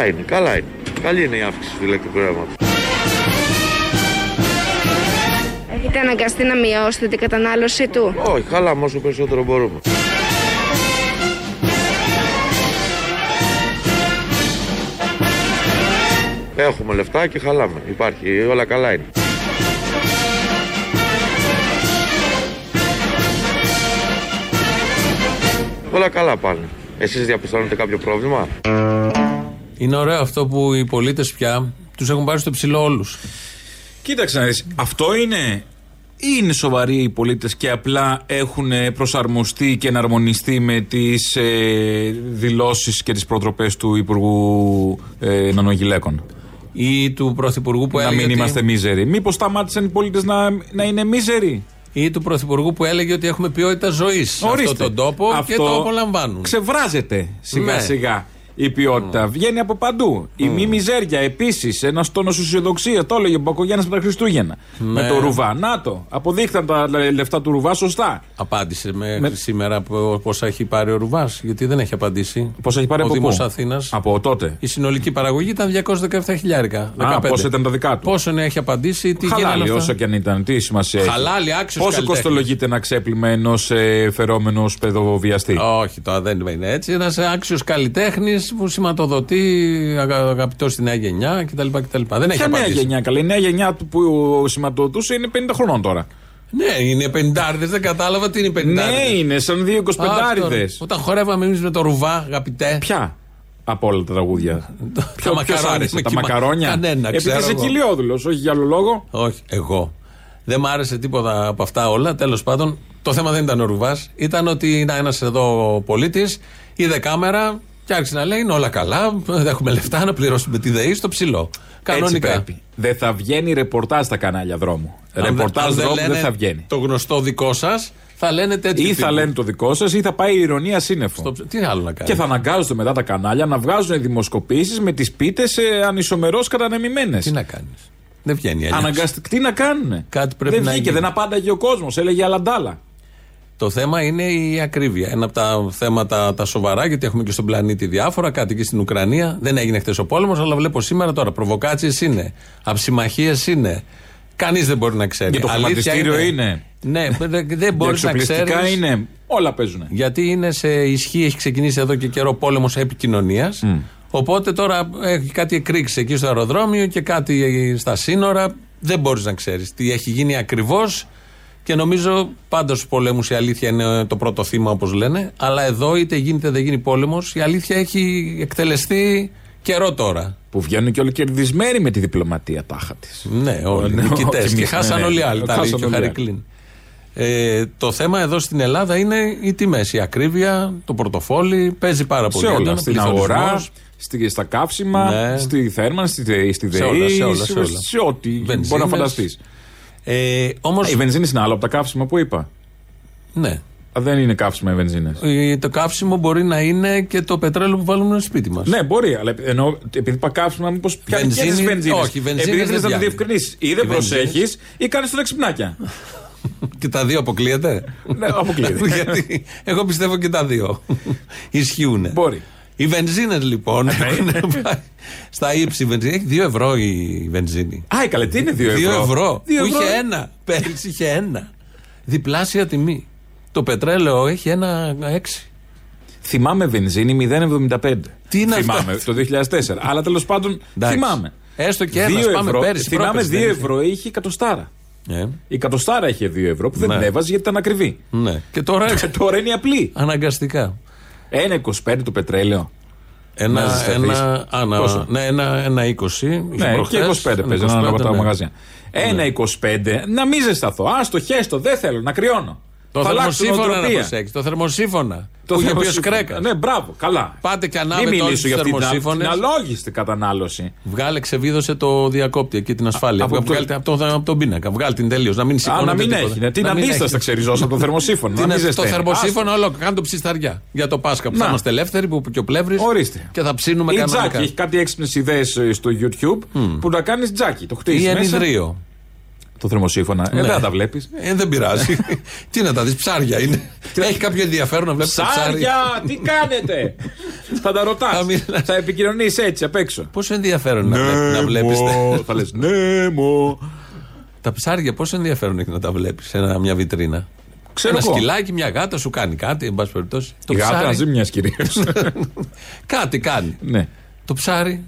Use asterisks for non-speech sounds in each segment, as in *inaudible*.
Καλά είναι, καλά είναι. Καλή είναι η αύξηση του ηλεκτρικού ρεύματος. Έχετε αναγκαστεί να μειώσετε την κατανάλωση του; Όχι, χαλάμε όσο περισσότερο μπορούμε. Έχουμε λεφτά και χαλάμε. Υπάρχει, όλα καλά είναι. Όλα καλά πάνε. Εσείς διαπιστώνετε κάποιο πρόβλημα; Είναι ωραίο αυτό που οι πολίτες πια τους έχουν πάρει στο ψηλό όλους. Κοίταξε να δεις, αυτό είναι ή είναι σοβαροί οι πολίτες και απλά έχουν προσαρμοστεί και εναρμονιστεί με τις ε, δηλώσεις και τις προτροπές του Υπουργού ε, Νανογιλέκων. Ή του Πρωθυπουργού που να έλεγε. μην ότι- είμαστε μίζεροι. Μήπως σταμάτησαν οι πολίτες να, να είναι μίζεροι; Ή του Πρωθυπουργού που έλεγε ότι έχουμε ποιότητα ζωής σε αυτόν Ορίστε. τον τόπο και Αυτό το απολαμβάνουν. Ξεβράζεται σιγά Ναι. Σιγά η ποιότητα. Βγαίνει από παντού. Η μη μιζέρια επίσης. Ένας τόνος αισιοδοξία. Το έλεγε ο Μπακογιάννης με τα Χριστούγεννα. Ναι. Με το ρουβά. Να το. Αποδείχταν τα λε- λεφτά του ρουβά σωστά. Απάντησε μέχρι Με- σήμερα πο- πόσα έχει πάρει ο Ρουβάς, γιατί δεν έχει απαντήσει. Πώ έχει πάρει ο από Δήμος πού; Αθήνας. Από τότε. Η συνολική παραγωγή ήταν 217 χιλιάρικα. Α, πόσα ήταν τα δικά του; Πόσο ναι, έχει απαντήσει, τι γίνανε Χαλάλι αυτά; όσο και αν ήταν. Τι σημασία έχει; Χαλάλι, άξιος Πόσο καλλιτέχνης. κοστολογείται ένα ξέπλυμα ενός ε, φερόμενος παιδοβιαστή; Όχι, τώρα δεν είναι έτσι. Ένας άξιος καλλιτέχνης που σηματοδοτεί αγαπητό στη νέα γενιά κτλ. κτλ. Δεν έχει Ποια νέα απαντήσει. γενιά, καλή; Η νέα γενιά του που σηματοδοτούσε είναι 50 χρονών τώρα. Ναι, είναι πεντάριδες, δεν κατάλαβα τι είναι πεντάριδες. Ναι, είναι σαν δύο 25 Όταν χορεύαμε εμείς με το ρουβά, αγαπητέ. Ποια; Από όλα τα τραγούδια. *laughs* Τα Ποιο ποιος μακαρόνια, άρεσε, με τα κυμα- μακαρόνια; Κανένα, Επειδή ξέρω είσαι εγώ. κοιλιόδουλο, όχι για άλλο λόγο. Όχι, εγώ. Δεν μ' άρεσε τίποτα από αυτά όλα. Τέλος πάντων, το θέμα δεν ήταν ο Ρουβάς. Ήταν ότι ένας εδώ πολίτης είδε κάμερα και άρχισε να λέει: Είναι όλα καλά. Δεν *laughs* έχουμε λεφτά να πληρώσουμε τη ΔΕΗ στο ψηλό. Κανονικά. Έτσι πρέπει. Δεν θα βγαίνει ρεπορτάζ στα κανάλια δρόμου. Αν δεν- ρεπορτάζ αν δρόμου δεν λένε θα βγαίνει. Το γνωστό δικό σας θα λένε τέτοιο. Ή θα λένε το δικό σας ή θα πάει η ηρωνία σύννεφο. Στο... Τι άλλο να κάνει; Και θα αναγκάζονται μετά τα κανάλια να βγάζουν δημοσκοπήσεις με τις πίτες ε, ανισομερώ κατανεμημένες. Τι να κάνεις; Δεν βγαίνει αλλιώς. Αναγκαστικά τι να κάνουνε; Κάτι πρέπει δεν να βγήκε, γίνει. δεν απάνταγε ο κόσμος. Έλεγε αλαντάλα. Το θέμα είναι η ακρίβεια. Ένα από τα θέματα τα σοβαρά, γιατί έχουμε και στον πλανήτη διάφορα, κάτι και στην Ουκρανία. Δεν έγινε χθες ο πόλεμος, αλλά βλέπω σήμερα τώρα. Προβοκάτσιες είναι. Αψημαχίες είναι. Κανείς δεν μπορεί να ξέρει. Για το Αλήθεια χρηματιστήριο είναι. Ναι, δεν- δεν Για μπορείς να εξοπλιστικά ξέρεις. είναι. Όλα παίζουν. Γιατί είναι σε ισχύ, έχει ξεκινήσει εδώ και καιρό πόλεμος επικοινωνίας. Οπότε τώρα έχει κάτι εκρήξει εκεί στο αεροδρόμιο και κάτι στα σύνορα. Δεν μπορείς να ξέρεις τι έχει γίνει ακριβώς. Και νομίζω πάντα στου πολέμους η αλήθεια είναι το πρώτο θύμα, όπως λένε. Αλλά εδώ είτε γίνεται είτε δεν γίνει πόλεμος, η αλήθεια έχει εκτελεστεί καιρό τώρα. Που βγαίνουν και όλοι κερδισμένοι με τη διπλωματία τάχα της. Ναι, όλοι Ναι, νικητέ. όχι, Και ναι, χάσαν ναι. όλοι οι άλλοι. Τα Χάσαν λέει και ο όλοι οι άλλοι. Χαρικλίν. Ε, το θέμα εδώ στην Ελλάδα είναι οι τιμές. Η ακρίβεια, το πορτοφόλι, παίζει πάρα πολύ. Σε όλα. έντονα, Στην πληθωρισμός. αγορά, στη, στα καύσιμα, Ναι. στη θέρμανση, στη, ΔΕΗ, στη Σε όλα, ΔΕΗ, σε όλα, σε όλα. σε ό,τι Βενζίνες. μπορεί να φανταστείς. Ε, Όμω. Η βενζίνη είναι άλλο από τα καύσιμα που είπα. Ναι. Α, Δεν είναι καύσιμα οι βενζίνες. Ε, Το καύσιμο μπορεί να είναι και το πετρέλαιο που βάλουμε στο σπίτι μας. Ναι, μπορεί, αλλά εννοώ, επειδή είπα καύσιμα, μήπως πιάνει και Βενζίνη- τις βενζίνες. όχι, οι βενζίνες Επειδή δεν θέλει να το πιάνουν. διευκρινίσεις. Ή Οι δεν βενζίνες- προσέχεις ή κάνεις τον εξυπνάκια. *laughs* Και τα δύο αποκλείεται; ναι, αποκλείεται. *laughs* Γιατί εγώ πιστεύω και τα δύο. *laughs* Ισχύουν. Μπορεί. Οι βενζίνε λοιπόν *laughs* έχουν πάει στα ύψη βενζίνη. Έχει 2 ευρώ η βενζίνη. Α, καλέ, τι είναι 2 ευρώ. 2 ευρώ. Δύο Που ευρώ. είχε ένα. Πέρυσι είχε ένα. Διπλάσια τιμή. Το πετρέλαιο έχει ένα 6. Θυμάμαι βενζίνη 0,75. Τι είναι θυμάμαι, αυτό; το 2004. Αλλά τέλος πάντων Εντάξει. θυμάμαι. Έστω και ένας, Δύο πάμε ευρώ. πέρυσι, Θυμάμαι 2 πρόπερσι δεν είχε. ευρώ είχε εκατοστάρα. Ε, Η εκατοστάρα είχε 2 ευρώ που δεν Ναι. την έβαζε γιατί ήταν ακριβή. ναι. Και τώρα *laughs* Και τώρα είναι η απλή. αναγκαστικά. 1,25 το πετρέλαιο. Να Ένα, ζεσταθείς. ένα, α, να- Πόσο; ναι, ένα, ένα 20. είχε Ναι, προχθές, και 25 ένα παίζει ανάλογα από τα ναι. μαγαζιά. Ένα 25, να μην ζεσταθώ. Α, το χέστο, δεν θέλω, να κρυώνω. Το Θα αλλάξω θερμοσύφωνα να νοοτροπία. προσέξεις. Το θερμοσύφωνα. Το που είχε πει ο θερμοσύφωνα. Σκρέκα. Ναι, μπράβο, καλά. Πάτε και Μην ανάβετε όλους μιλήσω τους για αυτή την, θερμοσύφωνες. την αλόγιστη κατανάλωση. Βγάλε, ξεβίδωσε το διακόπτη εκεί την ασφάλεια. από Από, το- βγάλτε, από, το, από τον πίνακα. Βγάλει την τελείως. Να μην Α, σηκώνεται να μην τίποτα. έχει. ναι. Την Να μην αντίσταση έχει. θα ξεριζώσω από το θερμοσύφωνο. Τι να μην είναι το ζεσταίνει. θερμοσύφωνο, όλο κάνω το ψισταριά. Για το Πάσχα που θα Να. είμαστε ελεύθεροι, που και ο πλεύρης. Ορίστε. Και θα ψήνουμε Ή κανονικά. τζάκι, έχει κάτι έξυπνες ιδέες στο YouTube που να κάνεις τζάκι. Το χτίζεις. Ή ενιδρίο. Το θερμοσύφωνα. Ε, Ναι. δεν θα τα βλέπεις. Ε, δεν πειράζει. *laughs* Τι να τα δεις, ψάρια είναι. Έχει κάποιο ενδιαφέρον να βλέπεις το ψάρι; Ψάρια, τι κάνετε! *laughs* θα τα ρωτάς. Θα μιλάς. θα επικοινωνείς έτσι απ' έξω. Πόσο ενδιαφέρον να, βλέπει, να βλέπεις *laughs* θα λες Νέμο. Τα ψάρια, πόσο ενδιαφέρον έχει να τα βλέπεις σε ένα- μια βιτρίνα; Ξέρω ένα εγώ. σκυλάκι, μια γάτα σου κάνει κάτι, εν πάση περιπτώσει. Το Η γάτα ψάρι. να ζει μιας κυρίας. κάτι κάνει. ναι. Το ψάρι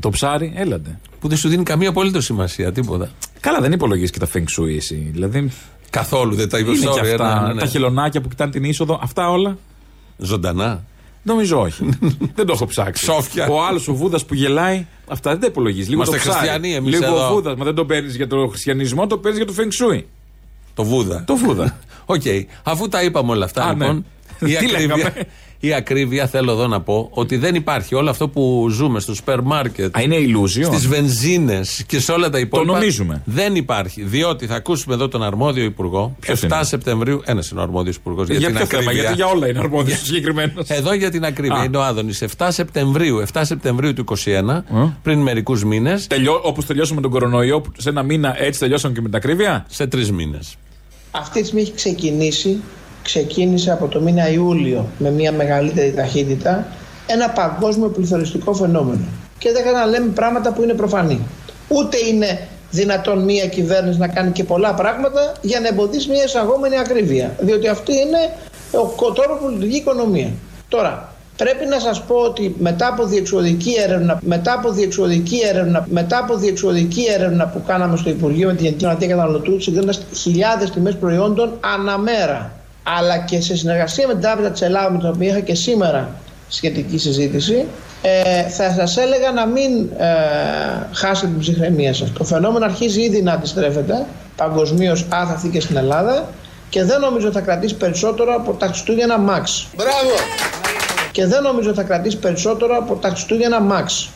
Το ψάρι, έλατε. που δεν σου δίνει καμία απολύτως σημασία, τίποτα. Καλά, δεν υπολογίζεις και τα feng shui εσύ. Δηλαδή. Καθόλου δεν τα είπε Είναι και αυτά. ναι, ναι. Τα χελωνάκια που κοιτάνε την είσοδο, αυτά όλα. Ζωντανά. Νομίζω όχι. *laughs* δεν το έχω ψάξει. Σόφια. Ο άλλος ο Βούδας που γελάει, αυτά δεν τα υπολογίζεις. Λίγο Είμαστε το ψάρι. χριστιανοί εμείς Λίγο εδώ. ο Βούδας, μα δεν το παίρνεις για το χριστιανισμό, το παίρνεις για το feng shui. Το Βούδα. Το Βούδα. *laughs* Οκ. Αφού τα είπαμε όλα αυτά, Α, λοιπόν. ναι. Η Τι ακρίβεια, λέγαμε; η ακρίβεια θέλω εδώ να πω ότι δεν υπάρχει όλο αυτό που ζούμε στο σούπερ μάρκετ, Α, είναι ηλούζιο. στις βενζίνες και σε όλα τα υπόλοιπα. νομίζουμε. Δεν υπάρχει. Διότι θα ακούσουμε εδώ τον αρμόδιο υπουργό. Ποιος 7 είναι; Σεπτεμβρίου. Ένας είναι ο αρμόδιος υπουργός. Για, Για την ποιο θέμα, ακρίβεια. γιατί για όλα είναι αρμόδιος συγκεκριμένος. Εδώ για την ακρίβεια Α. είναι ο Άδωνης. 7 Σεπτεμβρίου, 7 Σεπτεμβρίου του 21, πριν μερικούς μήνες, Όπως τελειώσαμε τον κορονοϊό, που σε ένα μήνα έτσι τελειώσαμε και με την ακρίβεια; σε τρεις μήνες. Αυτή τη στιγμή έχει ξεκινήσει, ξεκίνησε από το μήνα Ιούλιο με μια μεγαλύτερη ταχύτητα ένα παγκόσμιο πληθωριστικό φαινόμενο. Και δεν να λέμε πράγματα που είναι προφανή. Ούτε είναι δυνατόν μια κυβέρνηση να κάνει και πολλά πράγματα για να εμποδίσει μια εισαγόμενη ακρίβεια. Διότι αυτή είναι ο τρόπο που λειτουργεί η οικονομία. Τώρα, πρέπει να σας πω ότι μετά από διεξοδική έρευνα, μετά από διεξοδική έρευνα, μετά από διεξοδική έρευνα που κάναμε στο Υπουργείο με την Γενική Γραμματεία Καταναλωτού, συγκρίνοντας χιλιάδες τιμές προϊόντων αναμέρα, αλλά και σε συνεργασία με την Τράπεζα της Ελλάδας, με την οποία είχα και σήμερα σχετική συζήτηση, ε, θα σας έλεγα να μην ε, χάσετε την ψυχραιμία σας. Το φαινόμενο αρχίζει ήδη να αντιστρέφεται παγκοσμίως άθαθη και στην Ελλάδα και δεν νομίζω θα κρατήσει περισσότερο από τα Χριστούγεννα Max. Μπράβο! Και δεν νομίζω θα κρατήσει περισσότερο από τα Χριστούγεννα Max.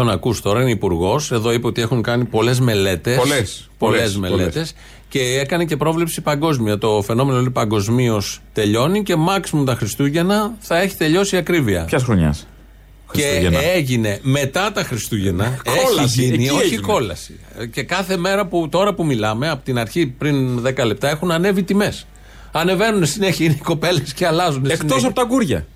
Τον ακούς τώρα, είναι υπουργός. Εδώ είπε ότι έχουν κάνει πολλές μελέτες. Πολλές, Πολλές πολλές, μελέτες. πολλές. Και έκανε και πρόβλεψη παγκόσμια. Το φαινόμενο λέει παγκοσμίως τελειώνει και maximum τα Χριστούγεννα θα έχει τελειώσει η ακρίβεια. Ποια χρονιάς; Και έγινε μετά τα Χριστούγεννα. Κόλαση, έχει γίνει, εκεί όχι έγινε. κόλαση. Και κάθε μέρα που τώρα που μιλάμε, από την αρχή πριν 10 λεπτά, έχουν ανέβει τιμές. Ανεβαίνουν συνέχεια είναι οι κοπέλες και αλλάζουν. Εκτός συνέχεια. από τα γκούρια.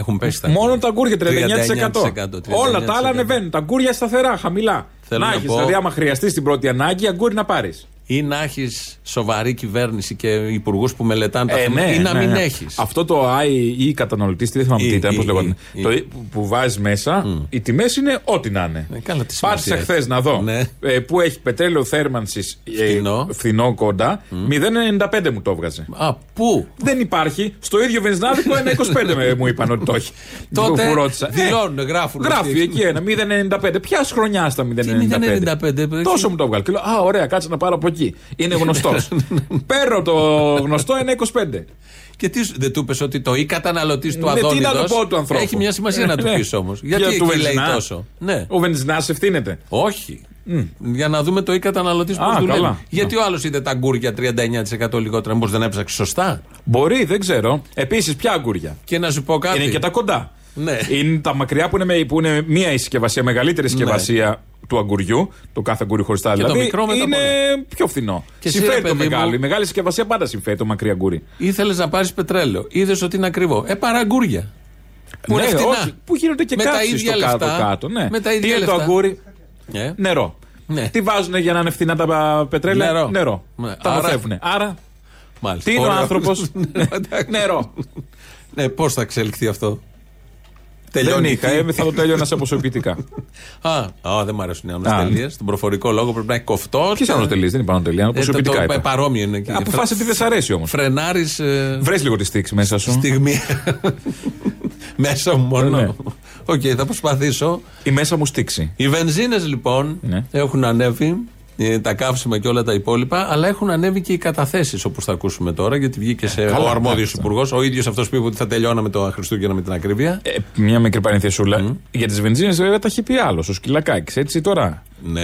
Έχουν πέσει τα Μόνο τα γκούρια 39%. 39%. Όλα τα άλλα ανεβαίνουν. Τα γκούρια σταθερά, χαμηλά. Θέλω να να έχεις, πω- δηλαδή, άμα χρειαστείς την πρώτη ανάγκη, αγκούρι να πάρεις. Ή να έχεις σοβαρή κυβέρνηση και υπουργούς που μελετάνε τα Ε, θέματα, ναι, ή να ναι, μην ναι. έχεις. Αυτό το I ή καταναλωτής, τι δεν θυμάμαι Ή, τι ήταν, ή, πώ λεγόταν. ή, Το ή. «ή» που, που βάζεις μέσα, οι τιμές είναι ό,τι να είναι. Ε, καλά, τι Πάτησε σημασία χθε έχει. να δω Ναι. ε, που έχει πετρέλαιο θέρμανσης Φθηνό. φθηνό κοντά. 0,95 μου το έβγαζε. Α, πού; Δεν υπάρχει. Στο ίδιο βενζινάδικο 1,25 με- μου είπαν ότι το έχει. *laughs* Τότε Που ρώτησα. Ε, δηλώνουν, γράφουν. Γράφει αυτοί. εκεί ένα 0,95. Ποια χρονιά στα 0,95. 0,95, Τόσο μου το έβγαλε. Και λέω, Α, ωραία, κάτσε να πάρω από εκεί. Είναι γνωστός. Παίρνω το γνωστό 1,25. Και τι, σου- δεν του είπες ότι το ή καταναλωτής του Ναι, τι να Αδόνιδος το πω του ανθρώπου. Έχει μια σημασία να του Ναι. πεις όμως. Γιατί Για του εκεί λέει βενζινά. τόσο. Ναι. Ο βενζινάς ευθύνεται. Όχι. Για να δούμε το ή καταναλωτής πώς Α, δουλεύει. καλά. Γιατί ο άλλος είδε τα γκούρια 39% λιγότερα, μήπως δεν έψαξε σωστά; Μπορεί, δεν ξέρω. Επίσης, ποια αγκούρια; Και να σου πω κάτι. Είναι και τα κοντά. Ναι. Είναι τα μακριά που είναι, με- που είναι μία η συσκευασία, μεγαλύτερη συσκευασία του αγκουριού, το κάθε αγκούρι χωριστά Και το δηλαδή. μικρό με το είναι πολύ. πιο φθηνό. Και εσύ, συμφέρει ρε το παιδί μου- μεγάλο. Η μεγάλη συσκευασία πάντα συμφέρει το μακρύ αγκούρι. Ήθελες να πάρεις πετρέλαιο. Είδες ότι είναι ακριβό. Ε, παρά γκούρια. Που ναι, είναι φτηνά. όχι, που γίνονται και Με τα κάψεις ίδια στο λεφτά. κάτω-κάτω. Ναι. Με τα Τι ίδια είναι το λεφτά. αγκούρι, Ε. νερό. Ναι. Τι βάζουν για να είναι φθηνά τα πετρέλαια, Νερό. Ναι. Τα Άρα- μαθεύουν. Άρα, Μάλιστα. τι είναι ο Ωραίο. άνθρωπος; *laughs* Ναι, εντάξει. νερό. Ναι, πώς θα εξελιχθεί αυτό; Δεν Τελειώνει είχα, εκεί. ε, θα το τέλειωνα σε αποσιωπητικά. *laughs* Α, α, δεν μου αρέσουν οι οι άνω τελείες. Στον προφορικό λόγο πρέπει να έχει κοφτός. Ποιες άνω τελείες, δεν είπα άνω τελεία, Ε, το- αποσιωπητικά. το- είπα. Παρόμοιο είναι. εκεί. Αποφάσισε τι δεν σ' αρέσει όμως. Φρενάρεις. Βρες λίγο τη στίξη μέσα σου. Στιγμή. *laughs* Μέσα μου μόνο. Ναι. Οκ, θα προσπαθήσω. Η μέσα μου στίξη. Οι βενζίνες λοιπόν Ναι. έχουν ανέβει. Ε, Τα καύσιμα και όλα τα υπόλοιπα, αλλά έχουν ανέβει και οι καταθέσεις όπως θα ακούσουμε τώρα, γιατί βγήκε σε καλά, ο αρμόδιος εντάξει. υπουργός, ο ίδιος αυτός που είπε ότι θα τελειώναμε το Χριστούγεννα με την ακρίβεια. Ε, μια μικρή παρενθεσούλα. Για τις βενζίνες βέβαια τα έχει πει άλλος, ο Σκυλακάκης. Έτσι τώρα. Ναι.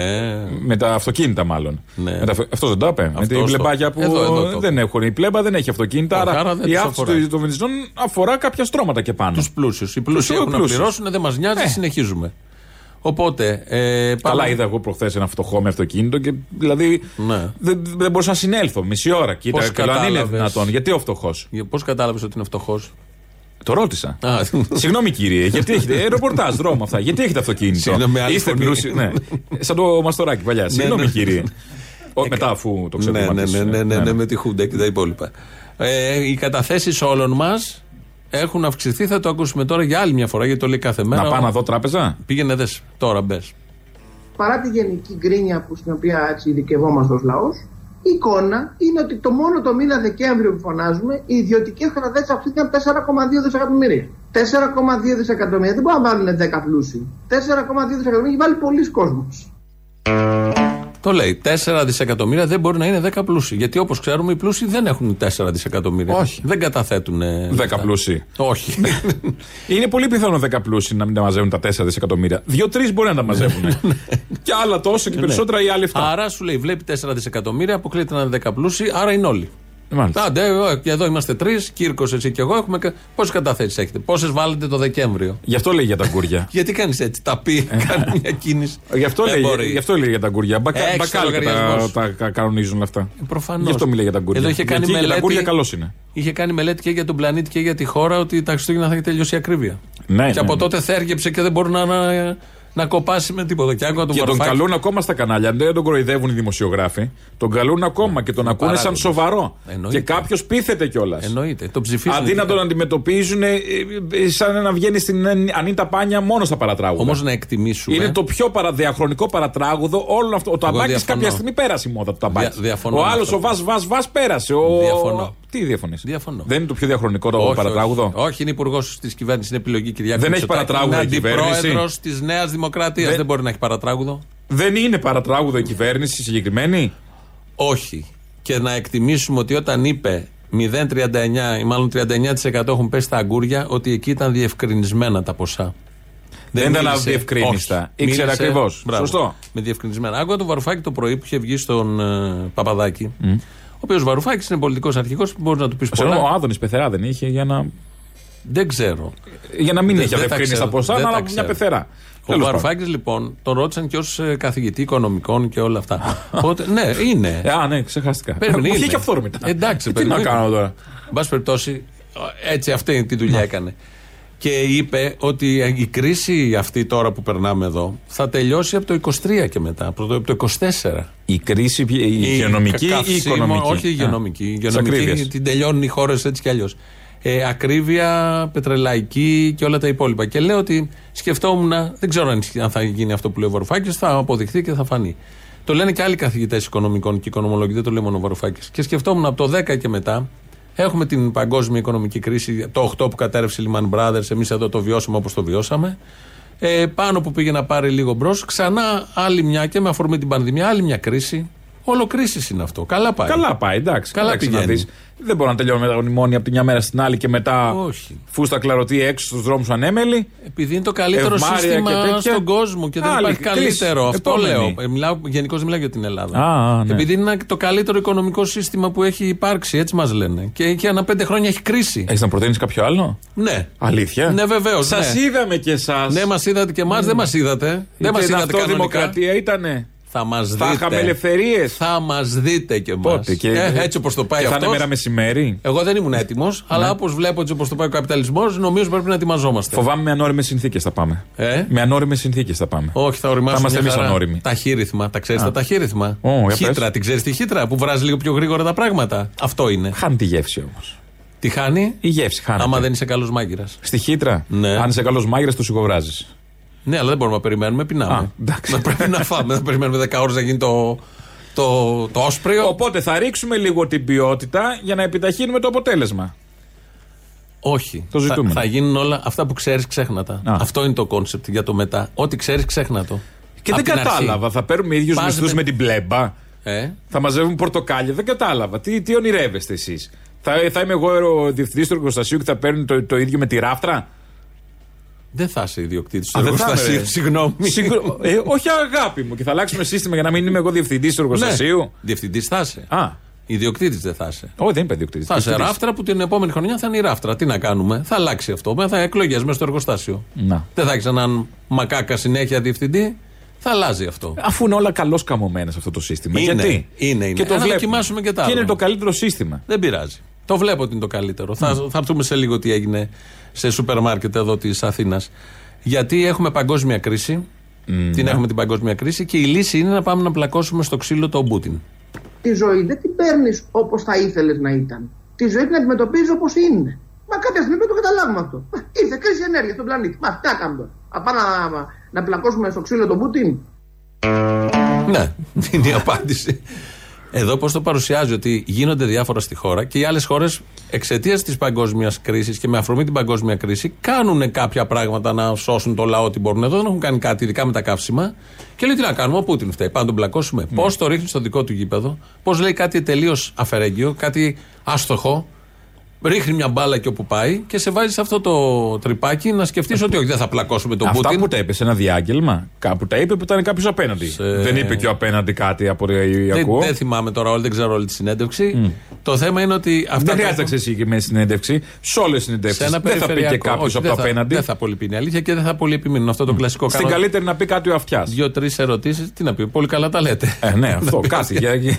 Με τα αυτοκίνητα μάλλον. Ναι. Αυτό δεν το είπε. Με Αυτός την το- πλεμπάκια που Εδώ, εδώ το δεν είπε. έχουν. Η πλέμπα δεν έχει αυτοκίνητα. Ο Χάρα Άρα δεν η τους αύξηση αφορά. των βενζινών αφορά κάποια στρώματα και πάνω. Τους πλούσιους. Οι πλούσιοι Τους έχουν να πλούσιους. πληρώσουν, δεν μας νοιάζει, Ε. συνεχίζουμε. Οπότε. Ε, πάμε- Καλά, είδα εγώ προχθές ένα φτωχό με αυτοκίνητο και δηλαδή Ναι. δεν, δεν μπορούσα να συνέλθω μισή ώρα. Κοίτα, Πώς και λέω, αν είναι κατάλαβες; δυνατόν. Γιατί ο φτωχός; Πώς κατάλαβες ότι είναι φτωχός; Το ρώτησα. Α, Συγγνώμη κύριε, γιατί έχετε. *laughs* Ε, ρεπορτάζ, δρόμο αυτά. Γιατί έχετε αυτοκίνητο; Συγγνώμη, με άλλη Είστε φωνή. πλούσιοι. Ναι. Σαν το μαστοράκι παλιά. Συγγνώμη ναι. κύριε. Ο, μετά αφού το ναι, ναι, ξεπερνάτε. ναι, ναι, ναι, ναι, με τη Χούντα και τα υπόλοιπα. Ε, οι καταθέσεις όλων μας έχουν αυξηθεί. Θα το ακούσουμε τώρα για άλλη μια φορά γιατί το λέει κάθε μέρα. Να πάω να δω τράπεζα; Πήγαινε δες τώρα, μπες. παρά τη γενική γκρίνια που στην οποία έτσι ειδικευόμαστε ως λαός, η εικόνα είναι ότι το μόνο το μήνα Δεκέμβριο που φωνάζουμε, οι ιδιωτικές καταθέσεις αυξήθηκαν 4,2 δισεκατομμύρια. 4,2 δισεκατομμύρια δεν μπορούν να βάλουν 10 πλούσιοι. 4,2 δισεκατομμύρια έχει βάλει πολλοί κόσμος. Το λέει. 4 δισεκατομμύρια δεν μπορεί να είναι 10 πλούσιοι. Γιατί όπως ξέρουμε, οι πλούσιοι δεν έχουν 4 δισεκατομμύρια. Όχι. Δεν καταθέτουν. ε, 10 λεφτά. πλούσιοι. Όχι. *laughs* Είναι πολύ πιθανό 10 πλούσιοι να μην τα μαζεύουν τα 4 δισεκατομμύρια. Δύο-τρεις μπορεί να τα μαζεύουν. *laughs* και άλλα τόσο και περισσότερα οι άλλοι 7. άρα σου λέει, βλέπει 4 δισεκατομμύρια, αποκλείεται να είναι 10 πλούσιοι, άρα είναι όλοι. Μάλιστα. Άντε, ε, και εδώ είμαστε τρεις, Κύρκος, εσύ και εγώ. Έχουμε... Πόσες καταθέσεις έχετε, πόσες βάλετε το Δεκέμβριο; Γι' αυτό λέει για τα γκούρια. *laughs* Γιατί κάνεις έτσι, τα πει, κάνει μια κίνηση. Γι' αυτό, Δεν λέει, μπορεί. γι' αυτό λέει για τα γκούρια. Μπακα, Έχεις μπακάλικα λογαριασμός. τα, τα κα- κανονίζουν όλα αυτά. Προφανώς. Γι' αυτό μιλάει για τα γκούρια. Εδώ είχε κάνει Γιατί Για τα μελέτη- γκούρια καλώ είναι. Είχε κάνει μελέτη και για τον πλανήτη και για τη χώρα ότι τα Χριστούγεννα θα έχει τελειώσει η ακρίβεια. Ναι, και ναι, από ναι. τότε θέργεψε και δεν μπορεί να, να, να κοπάσει με τίποτα. Και άκουγα τον Και τον Βαρουφάκη. καλούν ακόμα στα κανάλια. Δεν τον κοροϊδεύουν οι δημοσιογράφοι. Τον καλούν ακόμα και τον ακούνε σαν παράγοντες. σοβαρό. Εννοείται. Και κάποιος πείθεται κιόλας. Εννοείται. Το ψηφίζουν. Αντί να τον αντιμετωπίζουν ε, ε, σαν να βγαίνει στην ε, Ανίτα Πάνια μόνο στα παρατράγουδα. Όμως να εκτιμήσουμε. Είναι το πιο παραδιαχρονικό παρατράγουδο όλο αυτό. Ο Ταμπάκη διαφωνώ. κάποια στιγμή πέρασε η μόδα του Ταμπάκη. Δια- διαφωνώ ο με άλλος αυτό. ο Βας Βας Βας πέρασε. Ο... Διαφωνώ. Τι διαφωνείς; Διαφωνώ. Δεν είναι το πιο διαχρονικό το όχι, παρατράγουδο; Όχι, όχι, είναι υπουργός της κυβέρνησης, είναι επιλογή Κυριάκου. Δεν έχει Μητσοτάκη. παρατράγουδο Είναι η κυβέρνηση. αντιπρόεδρος της Νέας Δημοκρατίας. Δεν- Δεν μπορεί να έχει παρατράγουδο. Δεν είναι παρατράγουδο η κυβέρνηση συγκεκριμένη; Όχι. Και να εκτιμήσουμε ότι όταν είπε 0,39 ή μάλλον 39% έχουν πέσει τα αγκούρια, ότι εκεί ήταν διευκρινισμένα τα ποσά. Δεν ήταν μίλησε- αδιευκρίνιστα. Όχι. Ήξερε Μίλησε- ακριβώς. Μπράβο. Σωστό. Με διευκρινισμένα. Άκουγα τον Βαρουφάκη το πρωί που είχε βγει στον ε, Παπαδάκη. Ο οποίος Βαρουφάκης είναι πολιτικός αρχηγός που μπορείς να του πεις Ξέρω, ο πολλά. Άδωνης πεθερά δεν είχε για να, Δεν ξέρω. για να μην Δεν- έχει δεν τα αδιευκρίνιστα ξέρω. ποσά, Δεν τα αλλά μια ξέρω. πεθερά. Ο Τέλος πάντων. Βαρουφάκης λοιπόν τον ρώτησαν και ως καθηγητή οικονομικών και όλα αυτά. *laughs* Οπότε, ναι, είναι. Ε, Α, ναι, ξεχάστηκα. Περίμενε, Μου είναι. είχε και αυθόρμητα. Εντάξει, Ε, Τι να περίμενε. κάνω τώρα; Εν πάση περιπτώσει, έτσι αυτή τη δουλειά έκανε. Και είπε ότι η κρίση αυτή τώρα που περνάμε εδώ θα τελειώσει από το 23 και μετά, από το- από το 24. Η κρίση, η υγειονομική ή η καυσίμο- οικονομική. Όχι η Α, υγειονομική. Η της υγειονομική ακρίβειας. την τελειώνουν οι χώρες έτσι κι αλλιώς. Ε, ακρίβεια, πετρελαϊκή και όλα τα υπόλοιπα. Και λέω ότι σκεφτόμουν, δεν ξέρω αν ισχύει- αν θα γίνει αυτό που λέει ο Βαρουφάκης, θα αποδειχθεί και θα φανεί. Το λένε και άλλοι καθηγητές οικονομικών και οικονομολόγοι, δεν το λέει μόνο ο Βαρουφάκης. Και σκεφτόμουν από το 10 και μετά, έχουμε την παγκόσμια οικονομική κρίση, το 8 που κατέρευσε η Lehman Brothers, εμείς εδώ το βιώσαμε όπως το βιώσαμε. Ε, πάνω που πήγε να πάρει λίγο μπρος, ξανά άλλη μια και με αφορμή την πανδημία, άλλη μια κρίση. Όλο κρίση είναι αυτό. Καλά πάει. Καλά πάει, εντάξει. Καλά εντάξει, να πηγαίνει. δεις. Δεν μπορώ να τελειώνω με τα μνημόνια από τη μια μέρα στην άλλη και μετά Όχι. φούστα κλαρωτή έξω στους δρόμους ανέμελοι. Επειδή είναι το καλύτερο Ευμάρεια σύστημα και τέτοια. στον κόσμο και δεν Άλλη, υπάρχει κλείσει. καλύτερο. Αυτό Επόμενη. λέω. Ε, μιλάω, γενικώς δεν μιλάω για την Ελλάδα. Α, ναι. Επειδή είναι το καλύτερο οικονομικό σύστημα που έχει υπάρξει, έτσι μας λένε. Και, και ανά πέντε χρόνια έχει κρίση. Έχεις να προτείνεις κάποιο άλλο; Ναι. Αλήθεια; Ναι, βεβαίως. Σας ναι. είδαμε κι εσάς. Ναι, μας είδατε και εμάς, δεν μας είδατε. Δεν μας είδατε αυτό κανονικά. δημοκρατία ήτανε; Θα μας δείτε. Θα είχαμε ελευθερίες. Θα μας δείτε και εμάς. Πότε και. έτσι όπως το πάει και θα είναι αυτός. μέρα μεσημέρι. Εγώ δεν ήμουν έτοιμος, αλλά όπως βλέπω έτσι όπως το πάει ο καπιταλισμός, νομίζω πρέπει να ετοιμαζόμαστε. Φοβάμαι με ανώριμες συνθήκες θα πάμε. Ε; Με ανώριμες συνθήκες θα πάμε. Όχι, θα οριμάσουμε. Θα είμαστε μια εμείς χαρά. ανώριμοι. Ταχύρυθμα. Τα ξέρεις τα ταχύρυθμα. Ω, για χύτρα, πες. την ξέρεις τη χύτρα που βράζει λίγο πιο γρήγορα τα πράγματα. Αυτό είναι. Χάνει τη γεύση όμως. Τι χάνει, Η γεύση χάνει. άμα δεν είσαι καλός μάγκυρα. Στη χύτρα; Ναι. Αν είσαι καλός μάγειρας, το σιγοβράζει. Ναι, αλλά δεν μπορούμε να περιμένουμε, πεινάμε. Α, εντάξει. Να πρέπει να φάμε. Δεν περιμένουμε 10 ώρες να γίνει το, το, το όσπριο. Οπότε θα ρίξουμε λίγο την ποιότητα για να επιταχύνουμε το αποτέλεσμα. Όχι. Το θα, ζητούμενο. θα γίνουν όλα αυτά που ξέρεις, ξέχνα τα. Α. Αυτό είναι το concept για το μετά. Ό,τι ξέρεις, ξέχνα το. Και Απ' δεν την αρχή. κατάλαβα. Θα παίρνουμε ίδιους Πας μισθούς με- με την πλέμπα. Ε, Θα μαζεύουν πορτοκάλια. Δεν κατάλαβα. Τι, τι ονειρεύεστε εσείς; Θα, θα είμαι εγώ ο διευθυντής του εργοστασίου και θα παίρνει το, το ίδιο με τη ράφτρα; Δεν θα είσαι ιδιοκτήτης του Α, δεν θα είμαι, εργοστασίου. ρε. Συγγνώμη. Συγγνώ- ε, όχι αγάπη μου. Και θα αλλάξουμε σύστημα για να μην είμαι εγώ διευθυντής του εργοστασίου. Διευθυντής θα είσαι. Α, Ιδιοκτήτης δεν θα είσαι. Όχι, δεν είπε ιδιοκτήτης. Θα είσαι ράφτρα που την επόμενη χρονιά θα είναι η ράφτρα. Τι να κάνουμε, θα αλλάξει αυτό. Με θα εκλογές μέσα στο εργοστάσιο. Να. Δεν θα έχει έναν μακάκα συνέχεια διευθυντή. Θα αλλάζει αυτό. Αφού είναι όλα καλώς καμωμένα σε αυτό το σύστημα. Είναι, Γιατί; είναι, είναι. Και το Ε, να βλέπουμε. δοκιμάσουμε και τα Και είναι άλλα. το καλύτερο σύστημα. Δεν πειράζει. Το βλέπω ότι είναι το καλύτερο. Θα, θα έρθουμε σε λίγο τι έγινε σε σούπερ μάρκετ εδώ της Αθήνας. Γιατί έχουμε παγκόσμια κρίση. Την έχουμε την παγκόσμια κρίση και η λύση είναι να πάμε να πλακώσουμε στο ξύλο τον Πούτιν. Τη ζωή δεν την παίρνεις όπως θα ήθελες να ήταν. Τη ζωή την αντιμετωπίζεις όπως είναι. Μα κάποια στιγμή πρέπει να το καταλάβουμε αυτό. Μα, Ήρθε κρίση ενέργεια στον πλανήτη. Μα τι να κάνουμε τώρα. Να πάμε να, να πλακώσουμε στο ξύλο τον Πούτιν. Ναι, *laughs* είναι η απάντηση. Εδώ πώς το παρουσιάζει ότι γίνονται διάφορα στη χώρα και οι άλλες χώρες εξαιτίας της παγκόσμιας κρίσης και με αφορμή την παγκόσμια κρίση κάνουν κάποια πράγματα να σώσουν το λαό ότι μπορούν. Εδώ δεν έχουν κάνει κάτι, ειδικά με τα καύσιμα. Και λέει τι να κάνουμε, ο Πούτιν φταίει. Πάμε να τον πλακώσουμε. Πώς το ρίχνει στο δικό του γήπεδο, πώς λέει κάτι τελείως αφαιρέγγιο, κάτι άστοχο. Ρίχνει μια μπάλα και όπου πάει και σε βάζει σε αυτό το τρυπάκι να σκεφτείς ότι όχι, δεν θα πλακώσουμε τον Αυτά Πούτιν. που τα είπε σε ένα διάγγελμα, κάπου τα είπε που ήταν κάποιος απέναντι. Δεν είπε και ο απέναντι κάτι από ό,τι Δεν, ακούω. δεν θυμάμαι τώρα όλη, δεν ξέρω όλη τη συνέντευξη. Το θέμα είναι ότι αυτά. Δεν τα χρειάζεται να έχω- ξέρεις συγκεκριμένη συνέντευξη. Σε όλες τις σε συνεντεύξεις. ένα Δεν θα πει και περιφερειακό. κάποιος όχι, από δεν το θα- απέναντι. Δεν θα πολύ πει η αλήθεια και δεν θα πολύ επιμείνουν. Αυτό το κλασικό Στην κάνω καλύτερη να πει κάτι ο αυτιάς. Δύο-τρει ερωτήσεις. Τι να πει, πολύ καλά τα λέτε. Ε, ναι, αυτό. Δεν κάτι.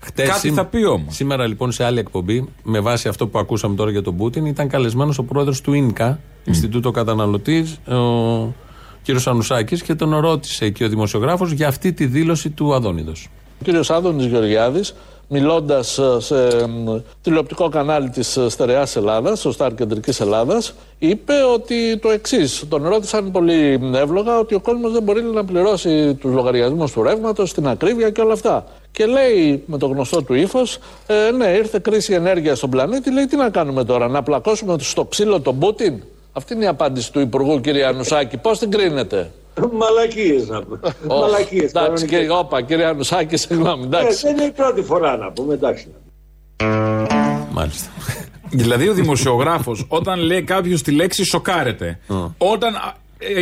Πειράζει. για- Χτες κάτι σήμ- θα πει όμως. Σήμερα λοιπόν σε άλλη εκπομπή, με βάση αυτό που ακούσαμε τώρα για τον Πούτιν, ήταν καλεσμένος ο πρόεδρος του ΙΝΚΑ, Ινστιτούτο Καταναλωτής, ο κ. Ανουσάκης, και τον ρώτησε και ο δημοσιογράφος για αυτή τη δήλωση του Αδόνιδος. Ο κύριος Άδωνης Γεωργιάδης μιλώντας ε, σε μ, τηλεοπτικό κανάλι της ε, Στερεάς Ελλάδας, στο Σταρ Κεντρικής Ελλάδας, είπε ότι το εξής. Τον ρώτησαν πολύ εύλογα ότι ο κόσμος δεν μπορεί να πληρώσει τους λογαριασμούς του ρεύματος, την ακρίβεια και όλα αυτά. Και λέει με το γνωστό του ύφος, ε, ναι, ήρθε κρίση ενέργεια στον πλανήτη. Λέει, τι να κάνουμε τώρα, να πλακώσουμε στο ξύλο τον Πούτιν; Αυτή είναι η απάντηση του Υπουργού, κύριε Ανουσάκη. Πώς την κρίνετε; Μαλακίες να πούμε. Ω, Μαλακίες. Εντάξει, κανονικές. κύριε, όπα, κύριε Ανουσάκη, συγγνώμη. Ε, Εντάξει. δεν είναι η πρώτη φορά να πούμε, εντάξει. Μάλιστα. *laughs* Δηλαδή ο δημοσιογράφος, όταν λέει κάποιος τη λέξη σοκάρεται. Όταν α, ε,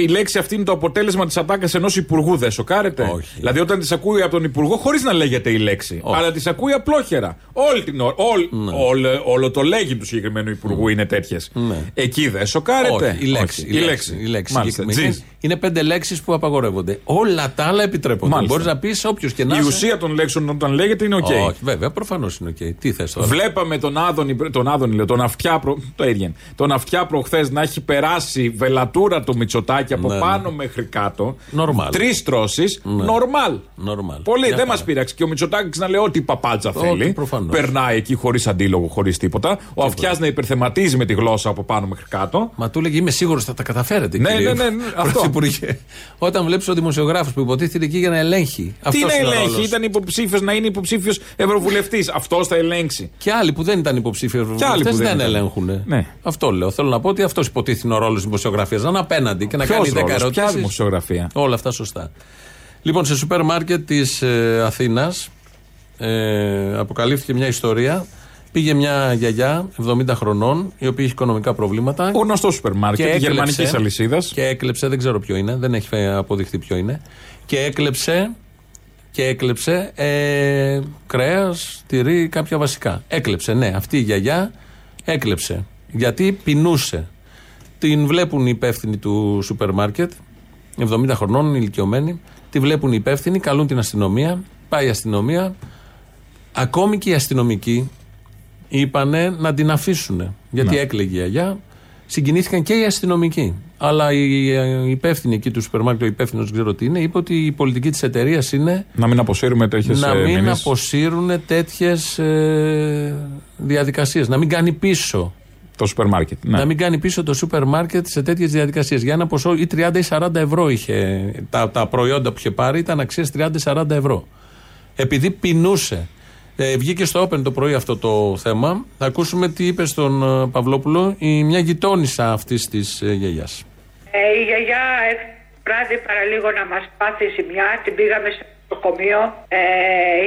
η λέξη αυτή είναι το αποτέλεσμα της ατάκας ενός υπουργού, δεν σοκάρεται; Όχι. Δηλαδή όταν της ακούει από τον υπουργό χωρίς να λέγεται η λέξη. Όχι. Αλλά της ακούει απλόχερα. Όλη την ώρα. Όλ, όλο, όλο το λέγειν του συγκεκριμένου υπουργού είναι τέτοιες. Ναι. Εκεί δεν σοκάρεται; Όχι, η λέξη. Όχι, η λέξη. Η λέξη Μάλιστα. συγκεκριμένη. Τζιζ. Είναι πέντε λέξεις που απαγορεύονται. Όλα τα άλλα επιτρέπονται. Μάλιστα. Μπορείς να πεις όποιος και να Η είσαι. ουσία των λέξεων όταν λέγεται είναι οκ. Όχι, βέβαια, προφανώς είναι οκ. Τι θες τώρα; Βλέπαμε τον Άδωνη, τον Άδωνη λέω, τον Αυτιά, προ, το ίδιο είναι. Τον Αυτιά προχθές να έχει περάσει βελατούρα το Μητσοτάκι από Ναι, πάνω μέχρι κάτω. Νορμάλ. Τρεις στρώσεις. Νορμάλ. Νορμάλ. Πολύ, Μια δεν χαρά. μας πείραξε. Και ο Μητσοτάκης να λέει ό,τι παπάτζα Ό,τι, θέλει. προφανώς. Περνάει εκεί χωρίς αντίλογο, χωρίς τίποτα. Ο Αυτιάς να υπερθεματίζει με τη γλώσσα από πάνω μέχρι κάτω. Μα του έλεγε Είμαι σίγουρος θα τα καταφέρετε. Ναι, κύριε ναι, ναι, ναι, αυτό. Πρωθυπουργέ. Όταν βλέπεις ο δημοσιογράφος που υποτίθεται εκεί για να ελέγχει. Τι Αυτός να είναι ο ελέγχει, ρόλος. ήταν υποψήφιος να είναι υποψήφιος ευρωβουλευτής. Αυτός θα ελέγξει. Και άλλοι που δεν ήταν υποψήφοι άλλοι ευρωβουλευτές που δεν δεν ήταν. ελέγχουν. Ναι. Αυτό λέω. Θέλω να πω ότι αυτός υποτίθεται είναι ο ρόλος της δημοσιογραφίας. Να είναι απέναντι και να Ποιος κάνει 10 ρόλος, ποια ερωτήσεις. δημοσιογραφία; Όλα αυτά σωστά. Λοιπόν, σε σούπερ μάρκετ της ε, Αθήνας ε, αποκαλύφθηκε μια ιστορία. Πήγε μια γιαγιά 70 χρονών, η οποία έχει οικονομικά προβλήματα. Ο γνωστό σούπερ μάρκετ τη γερμανικής αλυσίδας. Και έκλεψε, δεν ξέρω ποιο είναι, δεν έχει φε- αποδειχθεί ποιο είναι. Και έκλεψε, και έκλεψε ε, κρέας, τυρί, κάποια βασικά. Έκλεψε, ναι. Αυτή η γιαγιά έκλεψε. Γιατί πεινούσε. Την βλέπουν οι υπεύθυνοι του σούπερ μάρκετ, 70 χρονών, ηλικιωμένοι. Τη βλέπουν οι υπεύθυνοι, καλούν την αστυνομία. Πάει η αστυνομία. Ακόμη και οι αστυνομικοί είπανε να την αφήσουν. Γιατί έκλαιγε η γιαγιά. Συγκινήθηκαν και οι αστυνομικοί. Αλλά η η υπεύθυνη εκεί του σούπερ μάρκετ, ο υπεύθυνος, δεν ξέρω τι είναι, είπε ότι η πολιτική της εταιρείας είναι Να μην αποσύρουμε τέτοιες να μην αποσύρουν τέτοιες ε, διαδικασίες. Να μην κάνει πίσω. Το σούπερ μάρκετ. Ναι. Να μην κάνει πίσω το σούπερ μάρκετ σε τέτοιες διαδικασίες. Για ένα ποσό ή 30 ή 40 ευρώ είχε. Τα, τα προϊόντα που είχε πάρει ήταν αξίας 30-40 ευρώ. Επειδή πεινούσε. Ε, βγήκε στο Open το πρωί αυτό το θέμα. Θα ακούσουμε τι είπε στον ε, Παυλόπουλο η, μια γειτόνισσα αυτής της ε, γιαγιάς. Ε, η γιαγιά έρθει βράδυ παραλίγο να μας πάθει ζημιά. Την πήγαμε στο νοσοκομείο ε,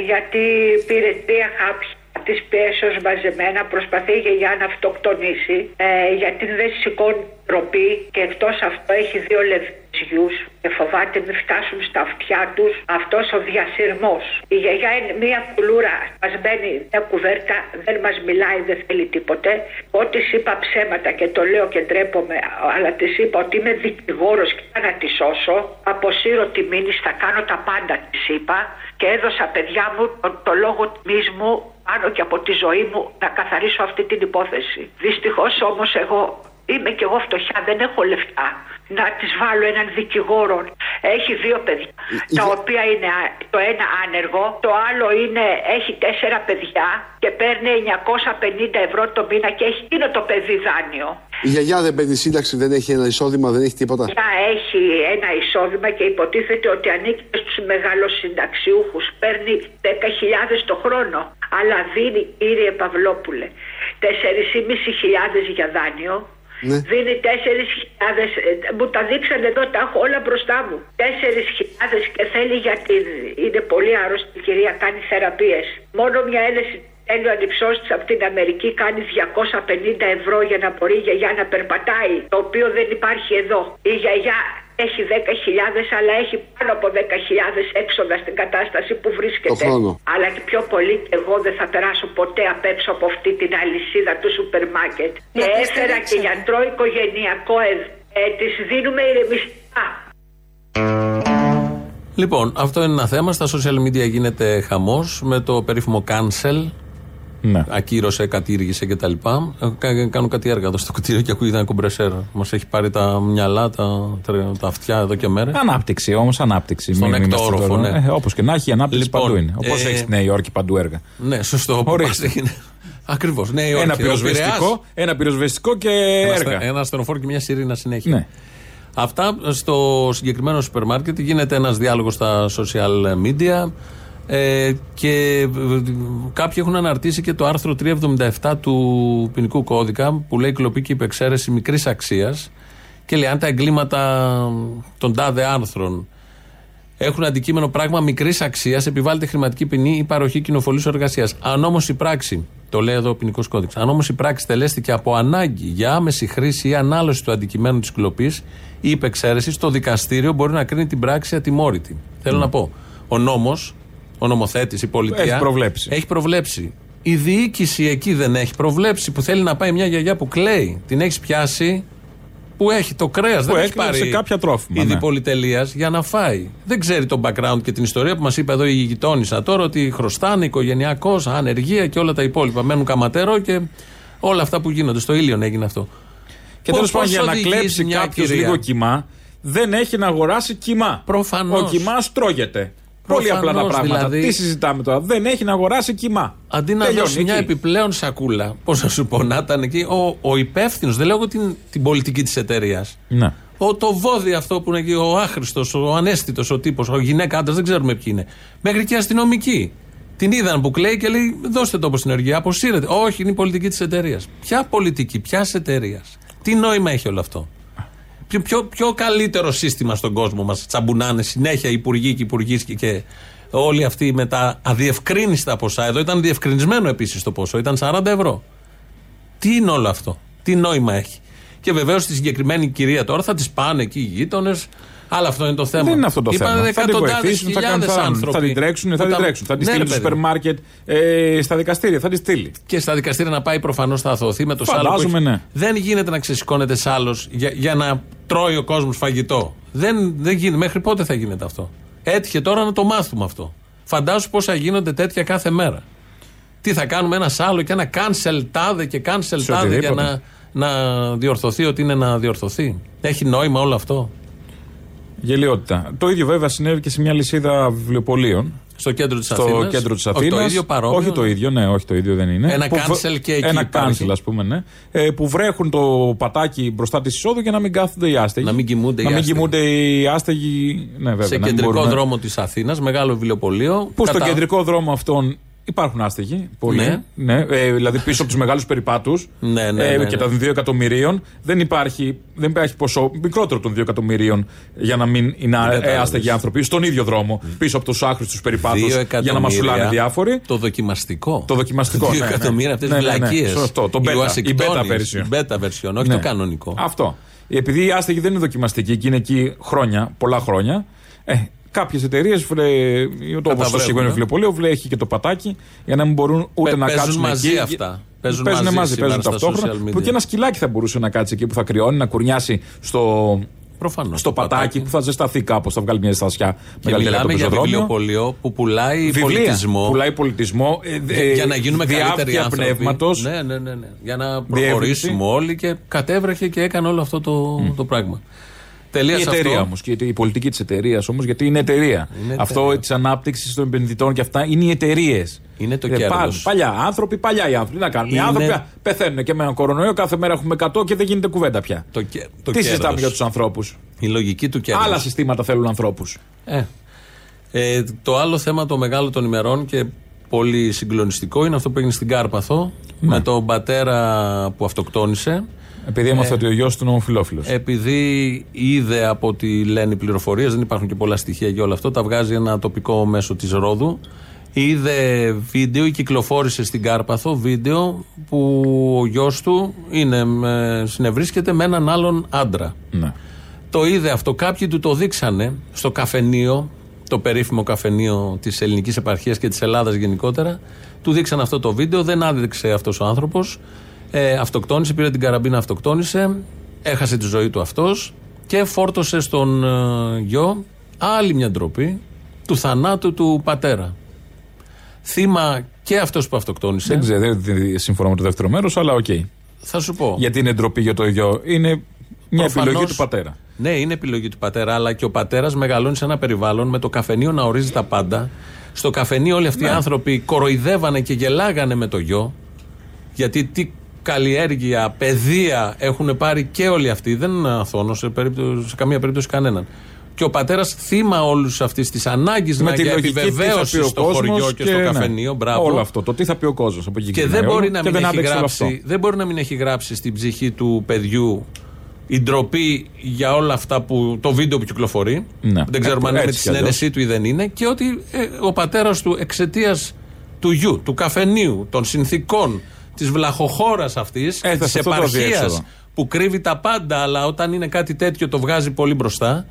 γιατί πήρε τρία χάπια της πιέσεως μαζεμένα. Προσπαθεί η γιαγιά να αυτοκτονήσει ε, γιατί δεν σηκώνει τροπή και εκτός αυτό έχει δύο λευκές γιους και φοβάται μην φτάσουν στα αυτιά τους αυτός ο διασυρμός. Η γιαγιά είναι μια κουλούρα, μας μπαίνει μια κουβέρτα, δεν μας μιλάει, δεν θέλει τίποτε. Ό,τι είπα ψέματα και το λέω και ντρέπομαι, αλλά της είπα ότι είμαι δικηγόρος και να τη σώσω. Αποσύρω τη μήνυ, θα κάνω τα πάντα, της είπα και έδωσα παιδιά μου το, το λόγο τιμής μου πάνω και από τη ζωή μου να καθαρίσω αυτή την υπόθεση. Δυστυχώς όμως εγώ είμαι και εγώ φτωχιά, δεν έχω λεφτά να της βάλω έναν δικηγόρο. Έχει δύο παιδιά, τα οποία είναι α- το ένα άνεργο, το άλλο είναι, έχει τέσσερα παιδιά και παίρνει 950 ευρώ το μήνα και έχει εκείνο το παιδί δάνειο. Η γιαγιά δεν παίρνει σύνταξη, δεν έχει ένα εισόδημα, δεν έχει τίποτα. Πια έχει ένα εισόδημα και υποτίθεται ότι ανήκει στους μεγαλοσυνταξιούχους. Παίρνει 10.000 το χρόνο. Αλλά δίνει, κύριε Παυλόπουλε, 4.500 για δάνειο. Ναι. Δίνει 4.000, ε, μου τα δείξανε εδώ, τα έχω όλα μπροστά μου. 4.000 και θέλει γιατί είναι πολύ άρρωστη η κυρία, κάνει θεραπείες. Μόνο μια έλεση Θέλει ο ανυψός της από την Αμερική κάνεις 250 ευρώ για να μπορεί η γιαγιά να περπατάει, το οποίο δεν υπάρχει εδώ. Η γιαγιά έχει 10.000 αλλά έχει πάνω από 10.000 έξοδα στην κατάσταση που βρίσκεται. Το χρόνο. Αλλά και πιο πολύ εγώ δεν θα περάσω ποτέ απ' έξω από αυτή την αλυσίδα του σούπερ μάρκετ. Και τη έφερα και στηρίξετε. γιατρό οικογενειακό ε, ε, της δίνουμε ηρεμιστικά. Λοιπόν, αυτό είναι ένα θέμα. Στα social media γίνεται χαμός με το περίφημο cancel. Ναι. Ακύρωσε, κατήργησε κτλ. Ε, κα- Κάνω κάτι έργα εδώ στο κτίριο και ακούγεται ένα κομπρεσέρ. Μας έχει πάρει τα μυαλά, τα, τα αυτιά εδώ και μέρες. Ανάπτυξη όμως, ανάπτυξη. Στον Μην είμαστε έκτο όροφο, τώρα- ναι. Ε, Όπως και να έχει, η ανάπτυξη Λοιπόν, παντού είναι. Όπως ε, έχει στη Νέα Υόρκη παντού έργα. Ναι, σωστό. Που *laughs* Ορίστε. πας είναι. Ακριβώς. Ναι, η Ένα Όρκη, ο πυροσβεστικό, Πειραιάς, ένα πυροσβεστικό και ένα έργα. αστε- Ένα ασθενοφόρο και μια σιρήνα συνέχεια. Ναι. Αυτά στο συγκεκριμένο σούπερ μάρκετ γίνεται ένας διάλογος στα social media ε, και ε, κάποιοι έχουν αναρτήσει και το άρθρο 377 του ποινικού κώδικα που λέει κλοπή και υπεξαίρεση μικρής αξίας και λέει αν τα εγκλήματα των τάδε άρθρων έχουν αντικείμενο πράγμα μικρής αξίας, επιβάλλεται χρηματική ποινή ή παροχή κοινοφολής εργασία. Αν όμως η πράξη, το λέει εδώ ο ποινικός κώδικας, αν όμως η πράξη τελέστηκε από ανάγκη για άμεση χρήση ή ανάλωση του αντικειμένου της κλοπής ή υπεξαίρεσης, το δικαστήριο μπορεί να κρίνει την πράξη ατιμόρυτη. Θέλω να πω, ο νόμος, ο νομοθέτης, η πολιτεία. Έχει προβλέψει. Έχει προβλέψει. Η διοίκηση εκεί δεν έχει προβλέψει που θέλει να πάει μια γιαγιά που κλαίει. Την έχει πιάσει που έχει το κρέας, δεν έχει έκλεψε πάρει κάποια τρόφιμα, είδη ναι. πολυτελείας για να φάει. Δεν ξέρει το background και την ιστορία που μας είπε εδώ η γειτόνισσα τώρα ότι χρωστάνε οικογενειακώ, ανεργία και όλα τα υπόλοιπα. Μένουν καματέρο και όλα αυτά που γίνονται. Στο ήλιον έγινε αυτό. Και Πώς- τέλο πάντων πώς για να οδηγείς κλέψει μια κάποιος κυρία; λίγο κοιμά, δεν έχει να αγοράσει κοιμά. Προφανώς. Ο κοιμάς τρώγεται. Πολύ απλά τα Προφανώς, πράγματα. δηλαδή. Τι συζητάμε τώρα; Δεν έχει να αγοράσει κοιμά. Αντί να Τελειώνει δώσει μια εκεί. επιπλέον σακούλα, πώς να σου πω, να ήταν εκεί ο, ο υπεύθυνος, δεν λέω εγώ την, την πολιτική της εταιρείας. Ναι. Ο, το βόδι αυτό που είναι εκεί, ο άχρηστος, ο ανέστητος, ο τύπος, ο γυναίκα, άντρας, δεν ξέρουμε ποιοι είναι. Μέχρι και αστυνομικοί. Την είδαν που κλαίει και λέει: Δώστε το στην ενεργεία, αποσύρετε. Όχι, είναι η πολιτική της εταιρείας. Ποια πολιτική, ποια εταιρείας. Τι νόημα έχει όλο αυτό. Ποιο, ποιο, ποιο καλύτερο σύστημα στον κόσμο μας τσαμπουνάνε συνέχεια υπουργοί και υπουργοί και, και όλοι αυτοί με τα αδιευκρίνηστα ποσά. Εδώ ήταν διευκρινισμένο επίσης το ποσό, ήταν 40 ευρώ. Τι είναι όλο αυτό, τι νόημα έχει; Και βεβαίως στη συγκεκριμένη κυρία τώρα θα τη πάνε εκεί οι γείτονες. Αλλά αυτό είναι το θέμα. Δεν είναι αυτό το Είπαν θέμα. Θα την εκατοντάδες βοηθήσουν, θα, κάνουν, χιλιάδες θα, άνθρωποι θα την τρέξουν, θα που την τα- τρέξουν. Θα την Ναι, στείλει ρε στο παιδί σούπερ μου. μάρκετ, ε, στα δικαστήρια, θα τη στείλει. Και στα δικαστήρια να πάει προφανώς θα αθωθεί με το σάλο. που Φαντάζομαι, έχει. ναι. Δεν γίνεται να ξεσηκώνεται σάλος για, για να τρώει ο κόσμος φαγητό. Δεν, δεν γίνεται. Μέχρι πότε θα γίνεται αυτό; Έτυχε τώρα να το μάθουμε αυτό. Φαντάσου πόσα γίνονται τέτοια κάθε μέρα. Τι θα κάνουμε ένα άλλο και ένα cancel τάδε και cancel Σε τάδε για οτιδήποτε. να, να διορθωθεί ότι είναι να διορθωθεί. Έχει νόημα όλο αυτό; Γελιότητα. Το ίδιο βέβαια συνέβη και σε μια λυσίδα βιβλιοπολίων. Στο κέντρο της στο Αθήνας. κέντρο της Όχι Αθήνας. το ίδιο παρόμοιο. Όχι το ίδιο, ναι, όχι το ίδιο δεν είναι. Ένα Που β- cancel και εκεί Ένα υπάρχει. cancel, ας πούμε, ναι. Ε, που βρέχουν το πατάκι μπροστά της εισόδου για να μην κάθονται οι άστεγοι. Να μην κοιμούνται οι Να μην άστεγοι. κοιμούνται οι άστεγοι. Ναι, βέβαια. σε να μην κεντρικό μπορούν να- δρόμο της Αθήνας, μεγάλο βιβλιοπωλείο. Που στο κατά- κεντρικό δρόμο αυτόν υπάρχουν άστεγοι. Πολλοί. Ναι. Ναι. ε, δηλαδή πίσω από τους μεγάλους περιπάτους. Ναι, ναι, ναι, και ναι. των 2 εκατομμυρίων. Δεν υπάρχει, δεν υπάρχει ποσό μικρότερο των 2 εκατομμυρίων για να μην είναι κατάλαβες. ε, άστεγοι άνθρωποι στον ίδιο δρόμο. Πίσω από τους άχρηστους περιπάτους. Δύο Για να εκατομμύρια. μασουλάνε διάφοροι. Το δοκιμαστικό. Το δοκιμαστικό. Δύο ναι, ναι. εκατομμύρια αυτές Ναι, τι ναι, ναι. βλακίες. Σωστό. Το beta, η beta version. beta version, όχι Ναι. το κανονικό. Αυτό. Επειδή οι άστεγοι δεν είναι δοκιμαστικοί και είναι εκεί χρόνια, πολλά χρόνια, ε, Κάποιες εταιρείες, όπω το Καταβρέχουν, Σίγουρο ε. Βιβλιοπωλείο, έχει και το πατάκι για να μην μπορούν ούτε Πε- να παίζουν κάτσουν μαζί εκεί. αυτά. Παίζουν Παίζουν μαζί μαζί, σήμερα παίζουν στα ταυτόχρονα. social media. Που και ένα σκυλάκι θα μπορούσε να κάτσει εκεί που θα κρυώνει, να κουρνιάσει στο, Προφανώς, στο το πατάκι, πατάκι. που θα ζεσταθεί κάπως, θα βγάλει μια ζεστασιά Και μεγαλύτερη από μιλάμε το για πεζοδρόμιο. βιβλιοπωλείο που πουλάει Βιβλία. πολιτισμό. Πουλάει πολιτισμό. ε, ε, για να γίνουμε καλύτεροι διάφθεια άνθρωποι. πνεύματος. Ναι, ναι, ναι, ναι. Για να Διεύρυνση. προχωρήσουμε όλοι και κατέβρεχε και έκανε όλο αυτό το, το πράγμα. Τελεία Η σε εταιρεία αυτό. όμως και η πολιτική της εταιρείας όμως, γιατί είναι εταιρεία. Είναι Αυτό εταιρεία. της ανάπτυξης των επενδυτών και αυτά είναι οι εταιρείες. Είναι το κέρδος. Παλιά άνθρωποι, παλιά οι άνθρωποι. Τι να κάνουν; Οι Είναι- άνθρωποι α, πεθαίνουν και με έναν κορονοϊό, κάθε μέρα έχουμε 100 και δεν γίνεται κουβέντα πια. Το, κε- το Τι συζητάμε κέρδος. για τους ανθρώπους; Η λογική του κέρδους. Άλλα συστήματα θέλουν ανθρώπους. Ε. Ε, το άλλο θέμα το μεγάλο των ημερών και πολύ συγκλονιστικό είναι αυτό που έγινε στην Κάρπαθο Ναι. με τον πατέρα που αυτοκτόνησε. Επειδή έμαθα ότι ο γιος του είναι ομοφυλόφιλος. Επειδή είδε από ό,τι λένε οι πληροφορίες, δεν υπάρχουν και πολλά στοιχεία για όλο αυτό, τα βγάζει ένα τοπικό μέσο της Ρόδου. Είδε βίντεο ή κυκλοφόρησε στην Κάρπαθο βίντεο που ο γιος του είναι, με- συνευρίσκεται με έναν άλλον άντρα. Ναι. Το είδε αυτό. Κάποιοι του το δείξανε στο καφενείο, το περίφημο καφενείο της ελληνικής επαρχίας και της Ελλάδας γενικότερα. Του δείξαν αυτό το βίντεο. Δεν άντεξε αυτός ο άνθρωπος. Ε, αυτοκτόνησε, πήρε την καραμπίνα, αυτοκτόνησε. Έχασε τη ζωή του αυτός και φόρτωσε στον ε, γιο άλλη μια ντροπή του θανάτου του πατέρα. Θύμα και αυτός που αυτοκτόνησε. Δεν ξέρω, δεν δεν συμφωνώ με το δεύτερο μέρος, αλλά οκ. Θα σου πω. Γιατί είναι ντροπή για το γιο. Είναι μια Προφανώς- επιλογή του πατέρα. Ναι, είναι επιλογή του πατέρα, αλλά και ο πατέρας μεγαλώνει σε ένα περιβάλλον με το καφενείο να ορίζει τα πάντα. Στο καφενείο όλοι αυτοί οι άνθρωποι κοροϊδεύανε και γελάγανε με το γιο. Γιατί τι καλλιέργεια, παιδεία έχουν πάρει και όλοι αυτοί. Δεν αθώνω σε, περίπτωση, σε καμία περίπτωση κανέναν. Και ο πατέρας θύμα όλους αυτής της ανάγκης Με να τη για λογική τι θα πει επιβεβαίωση ο στο κόσμος χωριό και, στο ναι, καφενείο. Μπράβο. Όλο αυτό. Το τι θα πει ο κόσμος από εκεί Και ξεκινάει δεν όλο μπορεί, να και μην δεν έχει άντεξε όλο αυτό. γράψει, δεν μπορεί να μην έχει γράψει στην ψυχή του παιδιού η ντροπή για όλα αυτά που. το βίντεο που κυκλοφορεί. Ναι. Δεν ξέρουμε αν είναι με της Έτσι κι αλλιώς. συνένεσή του ή δεν είναι. Και ότι ε, ο πατέρας του εξαιτίας του γιου, του καφενείου, των συνθήκων, της βλαχοχώρας αυτής, Έφτασε της αυτό το επαρχίας αδιέξοδο. που κρύβει τα πάντα, αλλά όταν είναι κάτι τέτοιο το βγάζει πολύ μπροστά,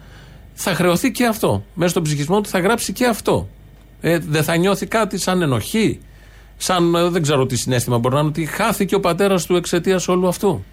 θα χρεωθεί και αυτό. Μέσα στον ψυχισμό του θα γράψει και αυτό. Ε, δεν θα νιώθει κάτι σαν ενοχή. Σαν ε, δεν ξέρω τι συναίσθημα μπορεί να είναι ότι χάθηκε ο πατέρας του εξαιτίας όλου αυτού.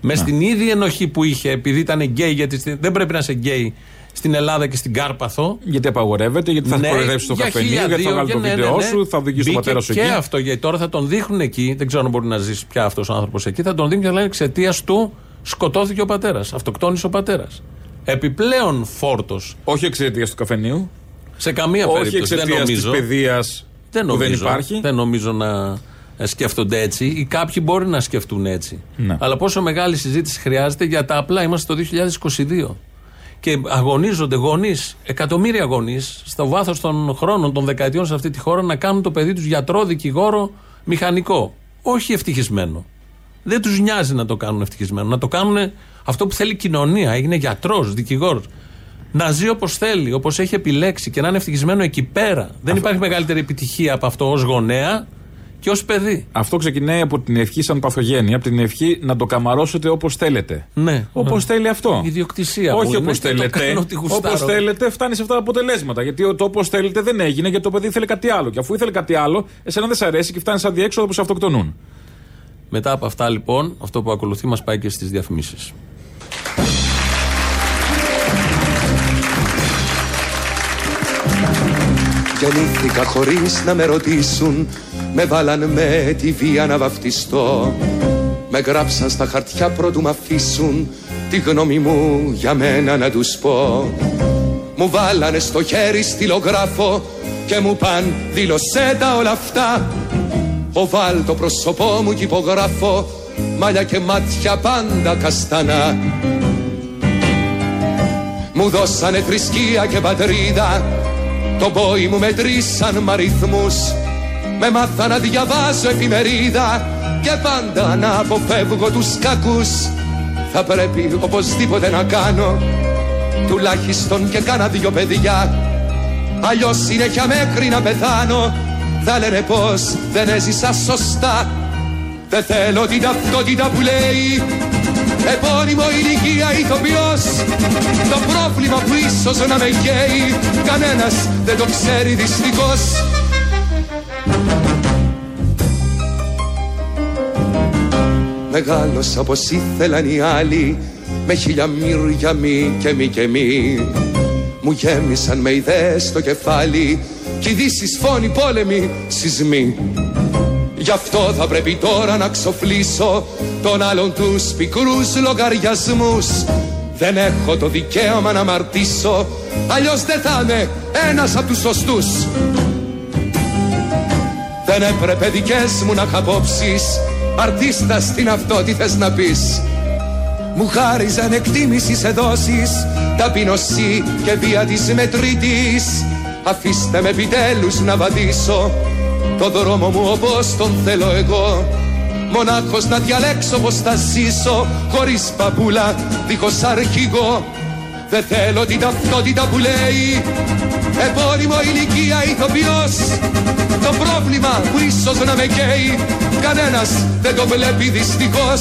Μες στην ίδια ενοχή που είχε, επειδή ήταν γκέι, γιατί στην- δεν πρέπει να είσαι γκέι στην Ελλάδα και στην Κάρπαθο. Γιατί απαγορεύεται, γιατί θα Ναι, κοροϊδέψει το για καφενείο, χίλια γιατί θα δύο, βγάλει το ναι, ναι, βίντεο ναι. σου, θα οδηγήσει τον Μπήκε πατέρα σου και εκεί. αυτό, γιατί τώρα θα τον δείχνουν εκεί. Δεν ξέρω αν μπορεί να ζήσει πια αυτός ο άνθρωπος εκεί. Θα τον δείχνουν και θα λένε εξαιτίας του σκοτώθηκε ο πατέρας. Αυτοκτόνησε ο πατέρας. Επιπλέον φόρτος. Όχι εξαιτίας του καφενείου. Σε καμία Όχι περίπτωση. Δεν εξαιτίας της νομίζω. παιδείας Δεν που νομίζω, δεν υπάρχει. δεν νομίζω να ε, σκέφτονται έτσι ή κάποιοι μπορεί να σκεφτούν έτσι. Ναι. Αλλά πόσο μεγάλη συζήτηση χρειάζεται για τα απλά είμαστε το 2022. Και αγωνίζονται γονείς, εκατομμύρια γονείς, στο βάθος των χρόνων, των δεκαετιών σε αυτή τη χώρα να κάνουν το παιδί τους γιατρό, δικηγόρο, μηχανικό. Όχι ευτυχισμένο. Δεν τους νοιάζει να το κάνουν ευτυχισμένο. Να το κάνουν αυτό που θέλει η κοινωνία. Έγινε γιατρός, δικηγόρος. Να ζει όπως θέλει, όπως έχει επιλέξει και να είναι ευτυχισμένο εκεί πέρα. Δεν υπάρχει μεγαλύτερη επιτυχία από αυτό ως γονέα και ως παιδί. Αυτό ξεκινάει από την ευχή σαν παθογένεια, από την ευχή να το καμαρώσετε όπως θέλετε. Ναι. Όπως ναι. θέλει αυτό. Ιδιοκτησία. Όχι μου είναι όπως και το θέλετε. κάνω ό,τι γουστάρω. Όπως θέλετε, φτάνει σε αυτά τα αποτελέσματα. Γιατί το όπως θέλετε δεν έγινε, γιατί το παιδί ήθελε κάτι άλλο. Και αφού ήθελε κάτι άλλο, εσένα δεν σ' αρέσει και φτάνει σαν διέξοδο που σε αυτοκτονούν. Μετά από αυτά λοιπόν, αυτό που ακολουθεί μας πάει και στις διαφημίσεις. Γεννήθηκα χωρίς να με ρωτήσουν Με βάλαν με τη βία να βαφτιστώ. Με γράψαν στα χαρτιά πρώτου μ' αφήσουν Τη γνώμη μου για μένα να τους πω. Μου βάλανε στο χέρι στυλογράφο Και μου παν δήλωσέ τα όλα αυτά. Οβάλ το πρόσωπό μου κι υπογράφω Μάλια και μάτια πάντα καστανά. Μου δώσανε θρησκεία και πατρίδα Το πόη μου μετρήσαν μ' αριθμούς Με μάθα να διαβάζω εφημερίδα Και πάντα να αποφεύγω τους κακούς. Θα πρέπει οπωσδήποτε να κάνω Τουλάχιστον και κάνα δυο παιδιά. Αλλιώς συνέχεια μέχρι να πεθάνω. Θα λένε πως δεν έζησα σωστά. Δεν θέλω την ταυτότητα που λέει επώνυμο ηλικία ηθοποιός. Το πρόβλημα που ίσως να με καίει Κανένας δεν το ξέρει δυστυχώς Μεγάλωσα όπως ήθελαν οι άλλοι Με χίλια μύρια μη και μη και μη. Μου γέμισαν με ιδέες στο κεφάλι Κι ειδήσεις φόνοι πόλεμοι σεισμοί. Γι' αυτό θα πρέπει τώρα να ξοφλήσω Τον άλλον τους πικρούς λογαριασμούς. Δεν έχω το δικαίωμα να μαρτήσω Αλλιώς δεν θα είμαι ένας από τους σωστούς Δεν έπρεπε δικές μου να χαπόψεις. Αρτίστα στην αυτό τι θες να πεις; Μου χάριζαν εκτίμησης σε δόσεις Ταπεινωσή και βία της μετρήτης. Αφήστε με επιτέλους να βαδίσω Το δρόμο μου όπως τον θέλω εγώ. Μονάχος να διαλέξω πως θα ζήσω Χωρίς παπούλα, δίχως αρχηγό Δεν θέλω την ταυτότητα που λέει. Επώνυμο ηλικία ηθοποιός. Το πρόβλημα που ίσως να με καίει Κανένας δεν το βλέπει δυστυχώς.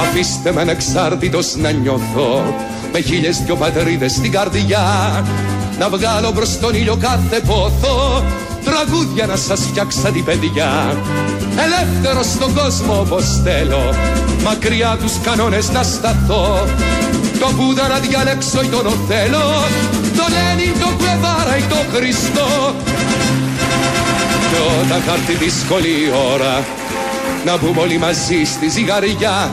Αφήστε με ανεξάρτητος να νιώθω Με χίλιες δυο πατρίδες στην καρδιά. Να βγάλω μπρος τον ήλιο κάθε πόθο Τραγούδια να σας φτιάξα την παιδιά. Ελεύθερος στον κόσμο όπως θέλω. Μακριά τους κανόνες να σταθώ. Το Βούδα να διαλέξω ή τον Οθέλο. Το Λένιν, το Κουεβάρα ή το Χριστό. Και όταν θα έρθει δύσκολη ώρα Να μπούμε όλοι μαζί στη ζυγαριά.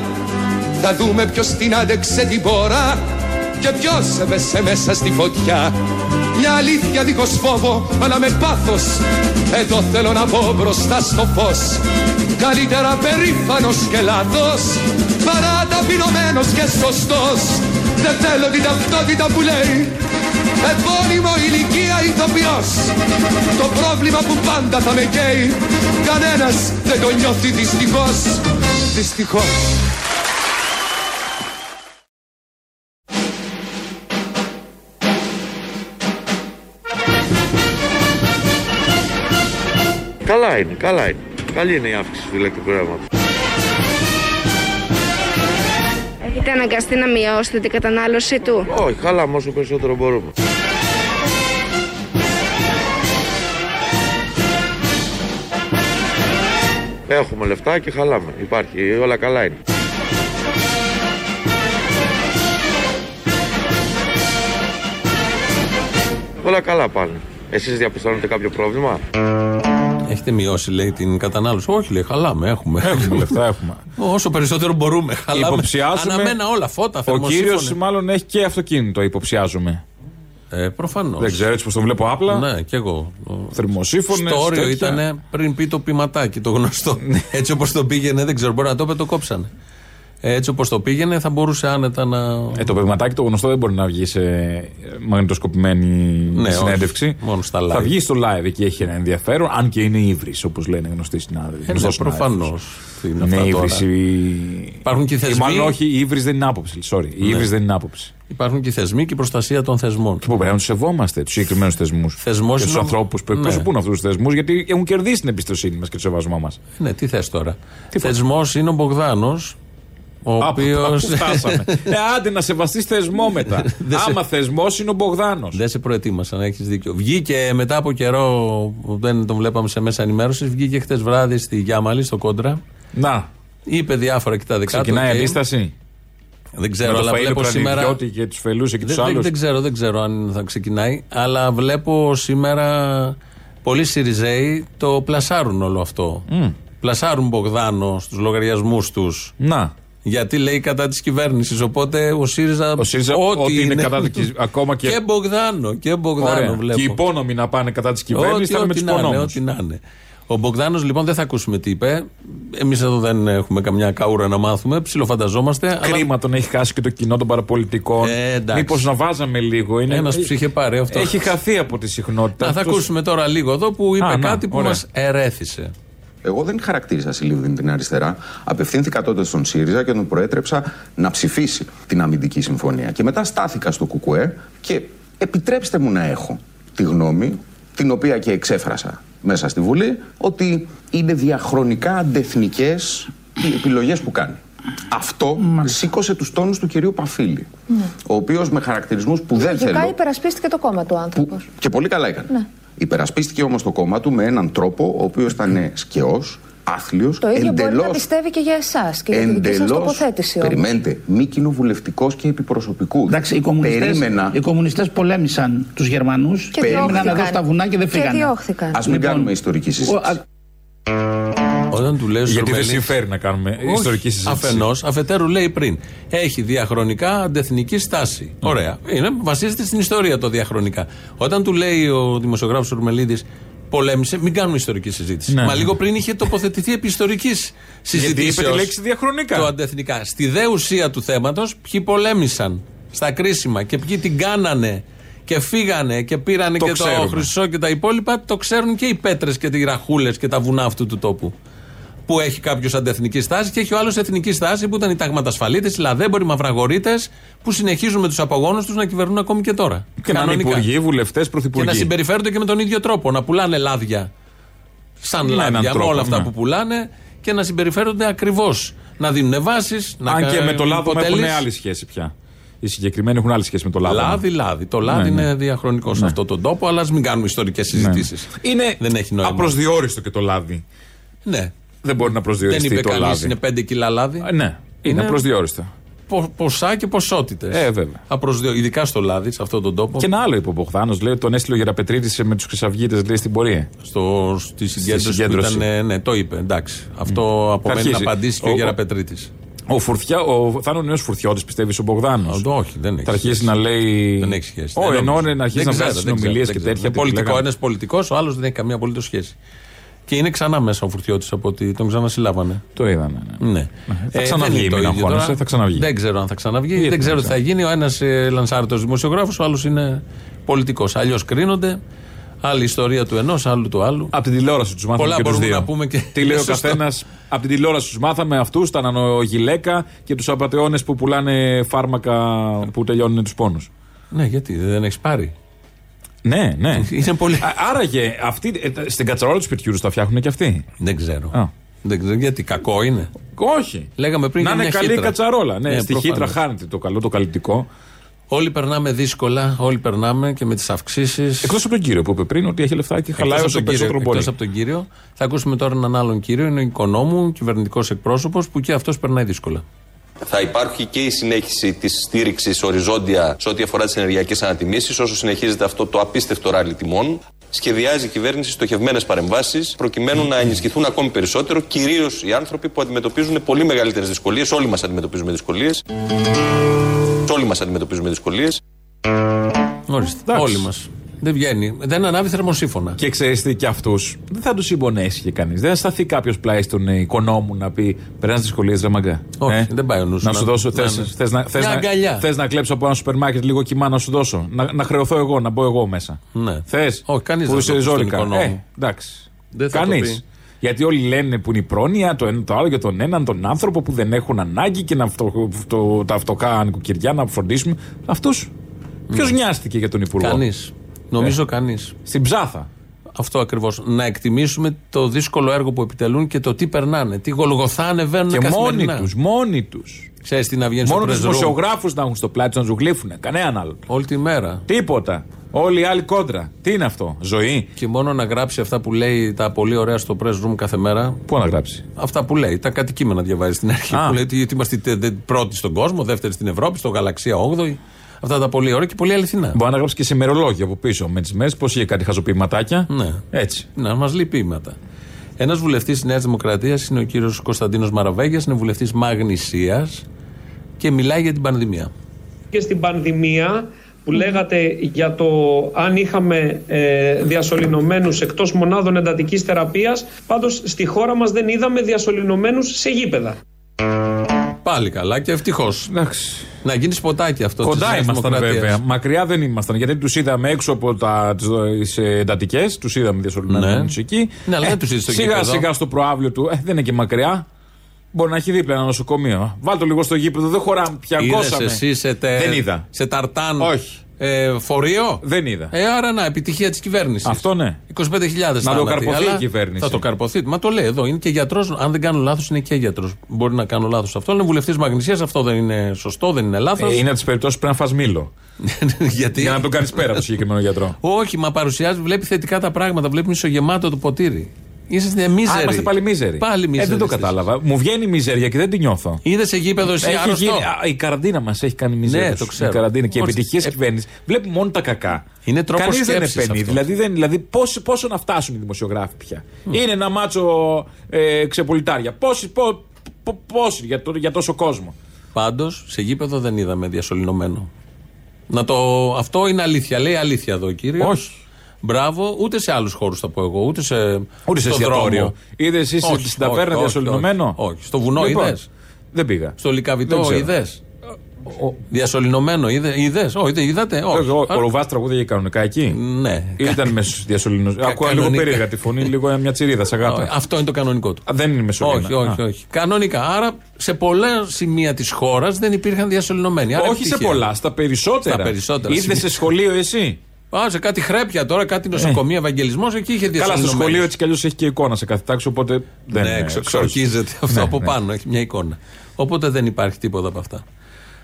Θα δούμε ποιος την άντεξε την πόρα Και ποιος έβεσε μέσα στη φωτιά μια αλήθεια δίχως φόβο αλλά με πάθος. Εδώ θέλω να πω μπροστά στο φως. Καλύτερα περήφανος και λάθος Παρά ταπεινωμένος και σωστός. Δεν θέλω την ταυτότητα που λέει Επώνυμο ηλικία ηθοποιός. Το πρόβλημα που πάντα θα με καίει Κανένας δεν το νιώθει δυστυχώς. Δυστυχώς είναι, καλά είναι. Καλή είναι η αύξηση του ηλεκτρικού ρεύματος. Έχετε αναγκαστεί να μειώσετε την κατανάλωση του; Όχι, χαλάμε όσο περισσότερο μπορούμε. Έχουμε λεφτά και χαλάμε. Υπάρχει, όλα καλά είναι. Όλα καλά πάνε. Εσείς διαπιστώνετε κάποιο πρόβλημα; Έχετε μειώσει, λέει, την κατανάλωση. Όχι, λέει, χαλάμε. Έχουμε. Έχουμε λεφτά, έχουμε. Όσο περισσότερο μπορούμε. Χαλάμε. Υποψιάζουμε. Αναμένα όλα, φώτα, Ο θερμοσύφωνοι. κύριος μάλλον έχει και αυτοκίνητο, υποψιάζουμε. Ε, Προφανώς. Δεν ξέρω έτσι πώ τον βλέπω απλά. Ναι, κι εγώ. Θερμοσύφωνε. Στο όριο ήταν πριν πει το ποιηματάκι, το γνωστό. Ναι. Έτσι όπως το πήγαινε, δεν ξέρω, μπορεί να το είπε, το κόψανε. Έτσι όπως το πήγαινε, θα μπορούσε άνετα να. Ε, το παιγματάκι το γνωστό δεν μπορεί να βγει σε μαγνητοσκοπημένη Ναι, συνέντευξη. όχι, μόνο στα live. Θα βγει στο live εκεί έχει ένα ενδιαφέρον, αν και είναι ύβρις, όπως λένε γνωστοί συνάδελφοι. Ε, ναι, Γνωστός προφανώς. συνάδελφος. Είναι ύβρις. Η... Υπάρχουν και οι ή θεσμοί. Μάλλον όχι, η ύβρις δεν είναι άποψη. Sorry. Η Ναι. ύβρις δεν είναι άποψη. Υπάρχουν και οι θεσμοί και η προστασία των θεσμών. Και που πρέπει να τους σεβόμαστε τους συγκεκριμένους θεσμούς. Θεσμός και τους είναι ο- ανθρώπους που Ναι. εκπροσωπούν αυτούς τους θεσμούς, γιατί έχουν κερδίσει την εμπιστοσύνη μας και το σεβασμό μας. Ναι, τι θες τώρα; Θεσμός είναι ο Μπογδάνος. Ο οποίο. Πού φτάσαμε. *laughs* ε, άντε να σεβαστείς θεσμό μετά. Δεν σε- Άμα θεσμός είναι ο Μπογδάνος. Δεν σε προετοίμασαν, έχεις δίκιο. Βγήκε μετά από καιρό που δεν τον βλέπαμε σε μέσα ενημέρωσης, βγήκε χτες βράδυ στη Γιάμαλη, στο κόντρα. Να. Είπε διάφορα και τα δικά του. Ξεκινάει η και- αντίσταση. Δεν ξέρω, Με το αλλά Φαΐλ βλέπω σήμερα. Πρανιδιώτη και τους φελούς και Δεν, τους δεν, άλλους. δεν ξέρω, δεν ξέρω αν θα ξεκινάει. Αλλά βλέπω σήμερα πολλοί Σιριζέοι το πλασάρουν όλο αυτό. Πλασάρουν Μπογδάνο στους λογαριασμούς τους. Να. Γιατί λέει κατά της κυβέρνησης. Οπότε ο ΣΥΡΙΖΑ. Ο ΣΥΡΙΖΑ ό,τι είναι κατά της- ακόμα και- Και Μπογδάνο. Και Μπογδάνο Ωραία. βλέπω. Και οι υπόνομοι να πάνε κατά της κυβέρνησης θα είναι με τους να είναι, υπονόμους. ό,τι να είναι. Ο Μπογδάνος λοιπόν δεν θα ακούσουμε τι είπε. Εμείς εδώ δεν έχουμε καμιά καούρα να μάθουμε. Ψιλοφανταζόμαστε. αλλά Κρίμα τον έχει χάσει και το κοινό των παραπολιτικών. Ε, εντάξει. Μήπως να βάζαμε λίγο. Είναι... Ένας που είχε πάρει αυτός. Έχει χαθεί από τη συχνότητα. Να, θα Αυτός- ακούσουμε τώρα λίγο εδώ που είπε Α, να, κάτι που ωραία. μας ερέθησε. Εγώ δεν χαρακτήρισα συλλήβδιν την αριστερά. Απευθύνθηκα τότε στον ΣΥΡΙΖΑ και τον προέτρεψα να ψηφίσει την αμυντική συμφωνία. Και μετά στάθηκα στο ΚΚΕ και επιτρέψτε μου να έχω τη γνώμη, την οποία και εξέφρασα μέσα στη Βουλή, ότι είναι διαχρονικά αντεθνικές οι επιλογές που κάνει. Αυτό σήκωσε τους τόνους του κυρίου Παφίλη. Ναι. Ο οποίος με χαρακτηρισμούς που δεν Λογικά θέλω. υπερασπίστηκε το κόμμα του άνθρωπος. Και πολύ καλά έκανε. Ναι. Υπερασπίστηκε όμως το κόμμα του με έναν τρόπο ο οποίος ήταν σκαιό, άθλιος, Το ίδιο μπορεί να εντελώς. πιστεύει και για εσάς και για τη δική σας τοποθέτηση. όμως. Περιμένετε, μη κοινοβουλευτικός και επιπροσωπικού. Εντάξει, οι κομμουνιστές, Περίμενα. οι κομμουνιστές πολέμησαν τους Γερμανούς Και έμειναν διώχθηκαν. εδώ στα βουνά και δεν Και φύγανε. διώχθηκαν. Α μην Λοιπόν, κάνουμε ιστορική συζήτηση. Ο- α- Όταν του λέει Γιατί δεν συμφέρει να κάνουμε ιστορική συζήτηση. Αφενός, αφετέρου λέει πριν. Έχει διαχρονικά αντεθνική στάση. Ωραία. Είναι, βασίζεται στην ιστορία το διαχρονικά. Όταν του λέει ο δημοσιογράφος Ουρμελίδη, πολέμησε, μην κάνουμε ιστορική συζήτηση. Ναι. Μα λίγο πριν είχε τοποθετηθεί επί ιστορικής συζήτηση. είπε τη λέξη διαχρονικά. Το αντεθνικά. Στη δε ουσία του θέματος, ποιοι πολέμησαν στα κρίσιμα και ποιοι την κάνανε και φύγανε και πήρανε Το και ξέρουμε. το χρυσό και τα υπόλοιπα, το ξέρουν και οι πέτρες και οι ραχούλες και τα βουνά αυτού του τόπου που έχει κάποιος αντεθνική στάση και έχει ο άλλος εθνική στάση που ήταν οι ταγματασφαλίτες, οι λαδέμποροι, οι μαυραγωρίτες που συνεχίζουν με τους απογόνους τους να κυβερνούν ακόμη και τώρα. Και να είναι Κανονικά. υπουργοί, βουλευτές, Και πρωθυπουργοί. να συμπεριφέρονται και με τον ίδιο τρόπο. Να πουλάνε λάδια σαν Με έναν λάδια με τρόπο, όλα αυτά ναι. που πουλάνε και να συμπεριφέρονται ακριβώς. Να δίνουν βάσει, να Αν και κα- με το λάδο έχουν υποτέλεις. άλλη σχέση πια. Οι συγκεκριμένοι έχουν άλλη σχέση με το λάδο. Λάδι, λάδι. Το λάδι Ναι, ναι. είναι διαχρονικός σε αυτόν τον τόπο, αλλά ας μην κάνουμε ιστορικές συζητήσεις. Είναι Δεν έχει νόημα. απροσδιόριστο και το λάδι. Ναι. Δεν μπορεί να Δεν προσδιοριστεί είπε το κανείς λάδι. είναι 5 κιλά λάδι; Ε, ναι, είναι Είναι- απροσδιόριστο. Πο- ποσά και ποσότητες. Ε, βέβαια. Απροσδιο... Ειδικά στο λάδι, σε αυτόν τον τόπο. Και ένα άλλο είπε ο Μπογδάνο, λέει ότι τον έστειλε ο Γεραπετρίτη με τους Χρυσαυγίτες λέει στην πορεία. Στο, στη συγκέντρωση, που συγκέντρωση. ήταν. ε, Ναι, το είπε. Εντάξει. Αυτό απομένει να αρχίσει. απαντήσει και ο, Ο- Γεραπετρίτη. Ο Φουρτιά, ο, θα είναι ο νέος Φουρτιώτης, πιστεύεις ο Μπογδάνος; Όχι, δεν έχει. Θα αρχίσει σχέση. να λέει. Δεν έχει σχέση. Όχι, Δεν εννοώ νομίζω. να αρχίσει Δεν να ξέρω, βγάζει δεν συνομιλίες ξέρω, και δεν τέτοια. ξέρω. που Πολιτικό, λέγανε. ένας πολιτικός, ο άλλος δεν έχει καμία απολύτως σχέση. Και είναι ξανά μέσα ο Φουρτιώτης από ότι τον ξανασυλλάβανε. Το είδανε. Ναι. Ναι. Θα ξαναβγεί, δεν είναι το μην ίδιος αγχώνεσαι, τώρα. θα ξαναβγεί. Δεν ξέρω αν θα ξαναβγεί. Γιατί δεν ξέρω δεν τι θα γίνει. Ο ένας ε, λανσάρτος δημοσιογράφος, ο άλλος είναι πολιτικός. Αλλιώς κρίνονται. Άλλη ιστορία του ενός, άλλου του άλλου. Από την τηλεόραση τους μάθαμε Πολλά και τους μπορούμε δύο. να πούμε και- Τι λέει ο *laughs* Σωστό. καθένας. Από την τηλεόραση τους μάθαμε αυτούς, τα νανογυλαίκα και τους απαταιώνες που πουλάνε φάρμακα που τελειώνουν τους πόνους. Ναι, γιατί δεν έχεις πάρει. Ναι, ναι. Είναι πολύ. Α- Άραγε αυτοί, ε, τα- στην κατσαρόλα του σπιτιού τους τα φτιάχνουν και αυτοί. Δεν ξέρω. Α. Δεν ξέρω γιατί κακό είναι. Όχι. Λέγαμε πριν να για είναι μια καλή χύτρα. κατσαρόλα. Ναι, Ναι, στη προφανώς. χύτρα χάνεται το καλό, το καλλιτικό. Όλοι περνάμε δύσκολα, όλοι περνάμε και με τις αυξήσεις. Εκτός από τον κύριο που είπε πριν ότι έχει λεφτά και χαλάει όσο περισσότερο μπορεί. Εκτός από τον κύριο. Θα ακούσουμε τώρα έναν άλλον κύριο, είναι ο οικονόμου, κυβερνητικός εκπρόσωπος, που και αυτός περνάει δύσκολα. Θα υπάρχει και η συνέχιση της στήριξης οριζόντια σε ό,τι αφορά τις ενεργειακές ανατιμήσεις, όσο συνεχίζεται αυτό το απίστευτο ράλι τιμών. Σχεδιάζει η κυβέρνηση στοχευμένες παρεμβάσεις προκειμένου να ενισχυθούν ακόμη περισσότερο, κυρίως οι άνθρωποι που αντιμετωπίζουν πολύ μεγαλύτερες δυσκολίες. Όλοι μας αντιμετωπίζουμε δυσκολίες. Όλοι μας αντιμετωπίζουμε δυσκολίες. Ορίστε. Όλοι μας. Δεν βγαίνει. Δεν ανάβει θερμοσύφωνα. Και ξέρεις τι, και αυτούς δεν θα τους συμπονέσει και κανείς. Δεν θα σταθεί κάποιος πλάι στον ε, οικονόμου να πει Περνάς δυσκολίες, ρε μαγκά. Όχι, δεν πάει ο νους Να να- σου δώσω, να θε είναι. να, θες Μια να, αγκαλιά. θες να κλέψω από ένα σούπερ μάρκετ λίγο κοιμά να σου δώσω. Να, να χρεωθώ εγώ, να μπω εγώ μέσα. Ναι. Θες; Όχι, κανείς που δεν είσαι θα το πει στον ζώρικα. οικονόμο. Ε, εντάξει. Δεν θα το Κανείς. πει. Γιατί όλοι λένε που είναι η πρόνοια, το ένα το άλλο για τον έναν τον άνθρωπο που δεν έχουν ανάγκη και να φτω, φτω- τα φτωχά νοικοκυριά να φροντίσουμε. Αυτούς. Ποιος νοιάστηκε για τον Υπουργό; Κανείς. Νομίζω Ε. κανείς. Στην ψάθα. Αυτό ακριβώς. Να εκτιμήσουμε το δύσκολο έργο που επιτελούν και το τι περνάνε. Τι γολγοθά ανεβαίνουν Και μόνοι καθημερινά. τους, μόνοι τους. Ξέρεις τι να βγαίνει στο Μόνο τους press room. δημοσιογράφους να έχουν στο πλάι τους να ζουγλίφουν. Κανέναν άλλον. Όλη τη μέρα. Τίποτα. Όλοι οι άλλοι κόντρα. Τι είναι αυτό, ζωή. Και μόνο να γράψει αυτά που λέει τα πολύ ωραία στο press room κάθε μέρα. Πού να γράψει; Αυτά που λέει. Τα κατοικείμενα διαβάζει στην αρχή. Α. Που λέει ότι είμαστε τε- τε- πρώτοι στον κόσμο, δεύτεροι στην Ευρώπη, στο γαλαξία 8η. Αυτά τα πολύ ωραία και πολύ αληθινά. Μπορεί να γράψεις και σε ημερολόγια από πίσω με τις μέρες. Πώς είχε κάτι χαζοποιηματάκια. Ναι. Έτσι. Να μας λέει ποίηματα. Ένας βουλευτής της Νέας Δημοκρατίας είναι ο κύριος Κωνσταντίνος Μαραβέγιας, είναι βουλευτής Μαγνησίας και μιλάει για την πανδημία. και στην πανδημία που λέγατε για το αν είχαμε ε, διασωληνωμένους εκτός μονάδων εντατικής θεραπείας πάντως στη χώρα μας δεν είδαμε διασωληνωμένους σε γήπεδα. Πάλι καλά και ευτυχώς. Να γίνεις σποτάκι αυτό της Κοντά Νέας ήμασταν Δημοκρατίας. βέβαια. Μακριά δεν ήμασταν. Γιατί τους είδαμε έξω από τις εντατικές. Τους είδαμε διασωληνωμένου Ναι. εκεί. Ναι, αλλά δεν τους είδες στο Σιγά γήπεδο. σιγά στο προάβλιο του. Ε, δεν είναι και μακριά. Μπορεί να έχει δίπλα ένα νοσοκομείο. Βάλτε το λίγο στο γήπεδο. Δεν χωράμε πια. Είδες Κόσαμε. εσύ σε, τε... Δεν είδα. σε ταρτάν Όχι. Ε, φορείο; Δεν είδα. Ε, άρα να, επιτυχία της κυβέρνησης. Αυτό ναι. 25.000 Να το καρποθεί η κυβέρνηση. Θα το καρποθεί. Μα το λέει εδώ. Είναι και γιατρός. Αν δεν κάνω λάθος, είναι και γιατρός. Μπορεί να κάνω λάθος αυτό. Είναι βουλευτής Μαγνησίας. Αυτό δεν είναι σωστό, δεν είναι λάθος. Ε, είναι από τις περιπτώσεις που πρέπει να φας μήλο. *laughs* Γιατί... Για να τον κάνεις πέρα το συγκεκριμένο γιατρό. Όχι, μα παρουσιάζει, βλέπει θετικά τα πράγματα. Βλέπει μισογεμάτο το ποτήρι. Είσαστε μίζεροι. Α, είμαστε πάλι μίζεροι. Πάλι μίζεροι. Ε, δεν το κατάλαβα. Μου βγαίνει η μιζέρια και δεν τη νιώθω. Είδες σε γήπεδο εσύ Έχει άρρωστο. γίνει, α, η καραντίνα μας έχει κάνει μιζέρια. Ναι, το ξέρω. Η καραντίνα και οι Πώς- επιτυχίε ε, κυβέρνησης βλέπουν μόνο τα κακά. Είναι τρόπος Κανείς δεν σκέψης επενεί. αυτό. Δηλαδή, δεν, δηλαδή πόσο, πόσο να φτάσουν οι δημοσιογράφοι πια. Είναι ένα μάτσο ε, ξεπολιτάρια. Πόσοι, πό, πό- πόσοι για, το, για τόσο κόσμο. Πάντως, σε γήπεδο δεν είδαμε διασωληνωμένο. Να το, αυτό είναι αλήθεια. Λέει αλήθεια εδώ ο κύριος. Όχι. Μπράβο, ούτε σε άλλους χώρους θα πω εγώ, ούτε σε. Ούτε σε στο εστιατόριο. δρόμο. Είδες εσύ Όχι, στην ταβέρνα όχι, όχι, διασωληνωμένο. Όχι, όχι. Στο βουνό Λοιπόν, είδες; Δεν πήγα. Στο Δεν λικαβιτό ξέρω. είδες; Διασωληνωμένο είδε. Είδες; Όχι, δεν είδατε; Όχι. Ο, ο Ρουβά τραγούδια κανονικά εκεί; Ναι. Ήταν *laughs* μέσω διασωληνωμένο. Ακούω λίγο κανονικά. περίεργα τη φωνή, λίγο μια τσιρίδα σε αγάπη. Αυτό είναι το κανονικό του. Α, Δεν είναι μεσολίνα. Όχι, όχι, Α. όχι. Κανονικά. Άρα σε πολλά σημεία της χώρας δεν υπήρχαν διασωληνωμένοι. Άρα Όχι σε επιτυχία. πολλά, στα περισσότερα. Στα περισσότερα Είδες σημεία. σε σχολείο εσύ; Α, σε κάτι χρέπια τώρα, κάτι νοσοκομεία, Ευαγγελισμός, εκεί είχε Ε. Καλά, στο διασωληνωμένους. σχολείο έτσι κι αλλιώς έχει και εικόνα σε κάθε τάξη, οπότε δεν ναι, είναι. ξο- ξέρεις. ξορκίζεται αυτό Ναι, από ναι. πάνω, έχει μια εικόνα. Οπότε δεν υπάρχει τίποτα από αυτά.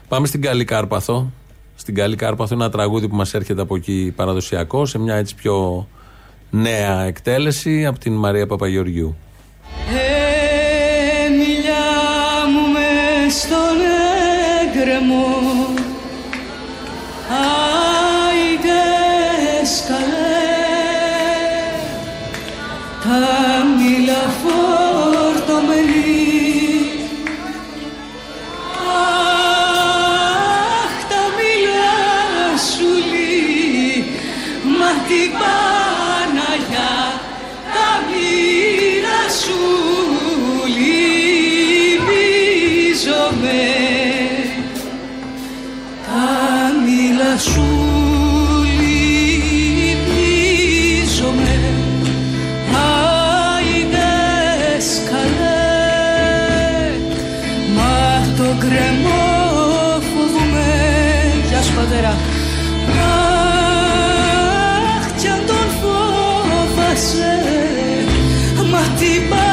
Πάμε στην Καλή Κάρπαθο. Στην Καλή Κάρπαθο ένα τραγούδι που μας έρχεται από εκεί παραδοσιακό, σε μια έτσι πιο νέα εκτέλεση από την Μαρία Παπαγεωργιού. Ε, μιλιά μου μες στον έγκρεμο Τα μήλα Μα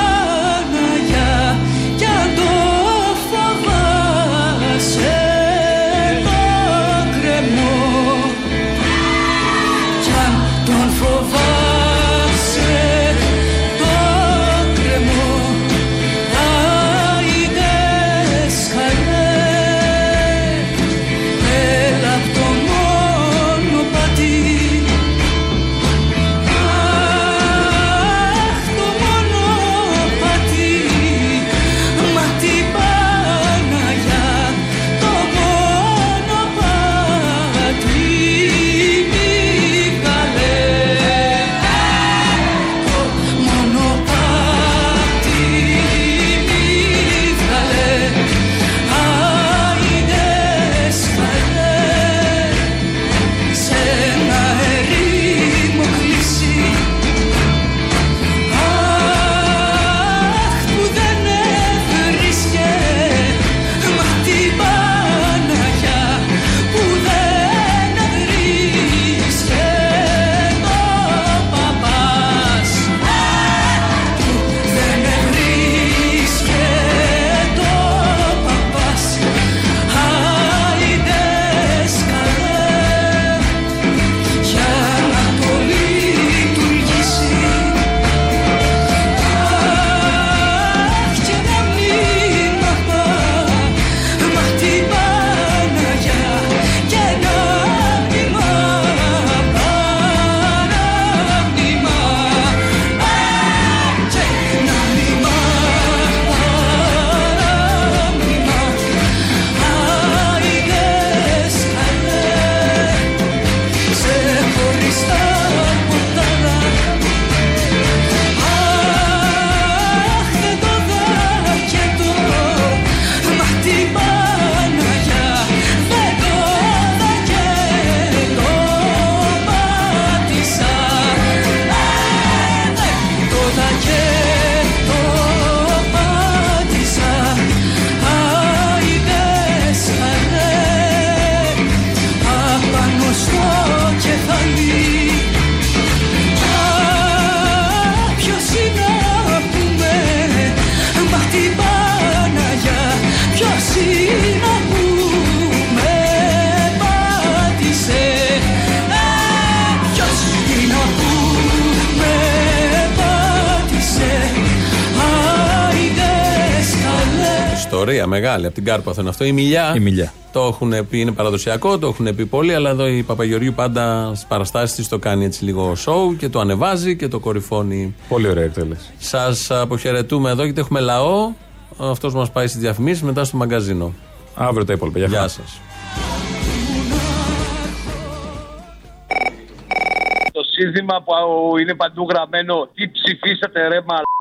μεγάλη. Από την Κάρπαθο είναι αυτό. Η Μιλιά. Η Μιλιά. Το έχουν πει, είναι παραδοσιακό, το έχουν πει πολλοί, αλλά εδώ η Παπαγεωργίου πάντα στις παραστάσεις της το κάνει έτσι λίγο σοου και το ανεβάζει και το κορυφώνει. Πολύ ωραία εκτέλεση. Σας αποχαιρετούμε εδώ γιατί έχουμε λαό. Αυτός μας πάει στις διαφημίσεις μετά στο μαγκαζίνο. Αύριο τα υπόλοιπα. Γεια Γεια χαρά. σας. Το σύνθημα που είναι παντού γραμμένο Τι ψηφίσατε ρε μαλάκες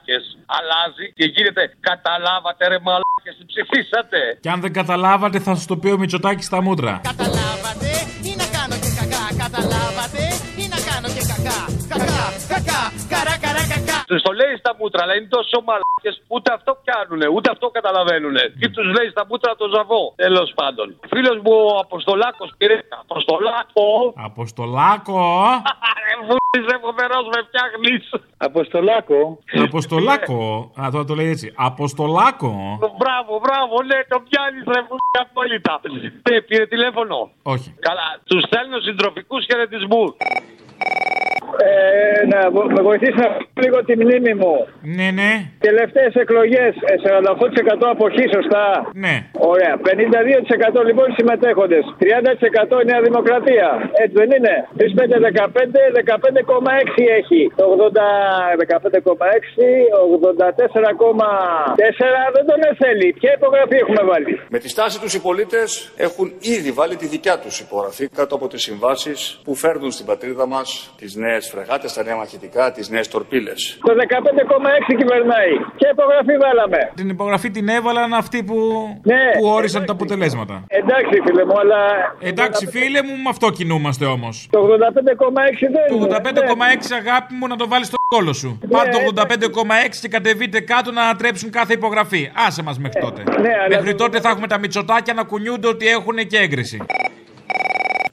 Αλλάζει και γίνεται Καταλάβατε ρε μαλάκες Τι ψηφίσατε; Και αν δεν καταλάβατε, θα σας το πει ο Μητσοτάκης στα μούτρα. Καταλάβατε ή να κάνω και κακά. Καταλάβατε ή να κάνω και κακά. Κακά, κακά, καρά, καρά, κακά. Τους το λέει στα μούτρα, αλλά είναι τόσο μαλάκες που ούτε αυτό πιάνουνε, ούτε αυτό καταλαβαίνουν. Και τους λέει στα μούτρα το ζαβό. Τέλος πάντων. Φίλος μου ο Αποστολάκος πήρε. Αποστολάκο. Αποστολάκο. *laughs* Ρε βούλησε φοβερός, με φτιάχνεις. Αποστολάκο. Αποστολάκο. Α, τώρα το λέει έτσι. Αποστολάκο. Μπράβο, μπράβο, ναι, το πιάνεις ρε βούλησε απόλυτα. Ναι, πήρε τηλέφωνο. Όχι. Καλά, τους στέλνω συντροφικούς χαιρετισμούς. Ε, να βο- με βοηθήσει να πω λίγο τη μνήμη μου. Ναι, ναι. Τελευταίες εκλογές, 48% αποχή, σωστά; Ναι. Ωραία. 52% λοιπόν οι συμμετέχοντες. 30% η Νέα Δημοκρατία. Έτσι δεν είναι; 3, 5, 15, 15,6 έχει. Το 80, 15,6, 84,4 δεν τον θέλει. Ποια υπογραφή έχουμε βάλει; Με τη στάση τους οι πολίτες έχουν ήδη βάλει τη δικιά τους υπογραφή κάτω από τις συμβάσεις που φέρνουν στην πατρίδα μας τις νέες φρεγάτες, τα νέα μαχητικά, τις νέες τορπίλες. Το 15,6 κυβερνάει. Ποια υπογραφή βάλαμε. Την υπογραφή την έβαλαν αυτοί που, Ναι, που όρισαν τα αποτελέσματα. Εντάξει φίλε μου, αλλά... Εντάξει, φίλε μου, με αυτό κινούμαστε όμως. Το 85,6 δεν Το είναι. 85,6 αγάπη μου να το βάλεις στο κόλο σου. Πάρτε το 85,6 και κατεβείτε κάτω να ανατρέψουν κάθε υπογραφή. Άσε μας μέχρι τότε. Μέχρι τότε θα έχουμε τα μυτσοτάκια να κουνιούνται ότι έχουν και έγκριση.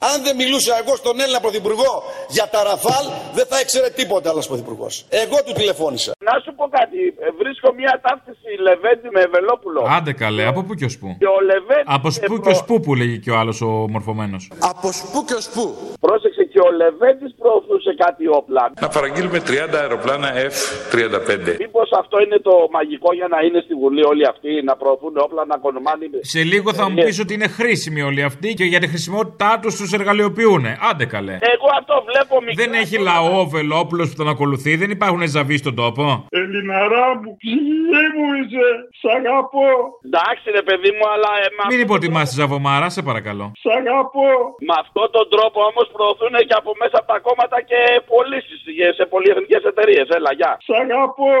Αν δεν μιλούσα εγώ στον Έλληνα Πρωθυπουργό για τα Ραφάλ, δεν θα ήξερε τίποτα άλλος Πρωθυπουργός. Εγώ του τηλεφώνησα. Να σου πω κάτι. Ε, Βρίσκω μια ταύτιση Λεβέντη με Βελόπουλο. Άντε καλέ, από πού και ως πού; Και ο Λεβέντη. Από σπού και ως πού που λέγει και ο άλλος ο μορφωμένος. Από σπού και ως πού; Πρόσεξε και ο Λεβέντης προωθούσε κάτι όπλα. Να παραγγείλουμε 30 αεροπλάνα F-35. Μήπως αυτό είναι το μαγικό για να είναι στη Βουλή όλοι αυτοί, να προωθούν όπλα, να κονομάνει. Σε λίγο θα μου πεις ότι είναι χρήσιμοι όλοι αυτοί και για τη χρησιμότητά τους τους εργαλειοποιούν. Άντε καλέ. Εγώ αυτό βλέπω μικρά. Δεν έχει λαό ο Βελόπουλος που τον ακολουθεί, δεν υπάρχουν ζαβοί στον τόπο. Ελληναρά μου, ψυχή μου είσαι, σ' αγαπώ. Εντάξει ρε παιδί μου, αλλά... Ε, με Μην υποτιμάς τη Ζαβομάρα, σε παρακαλώ. Σ' αγαπώ. Με αυτόν τον τρόπο όμως προωθούν και από μέσα από τα κόμματα και πωλήσεις σε πολυεθνικές εταιρείες. Έλα, γεια. Σ' αγαπώ.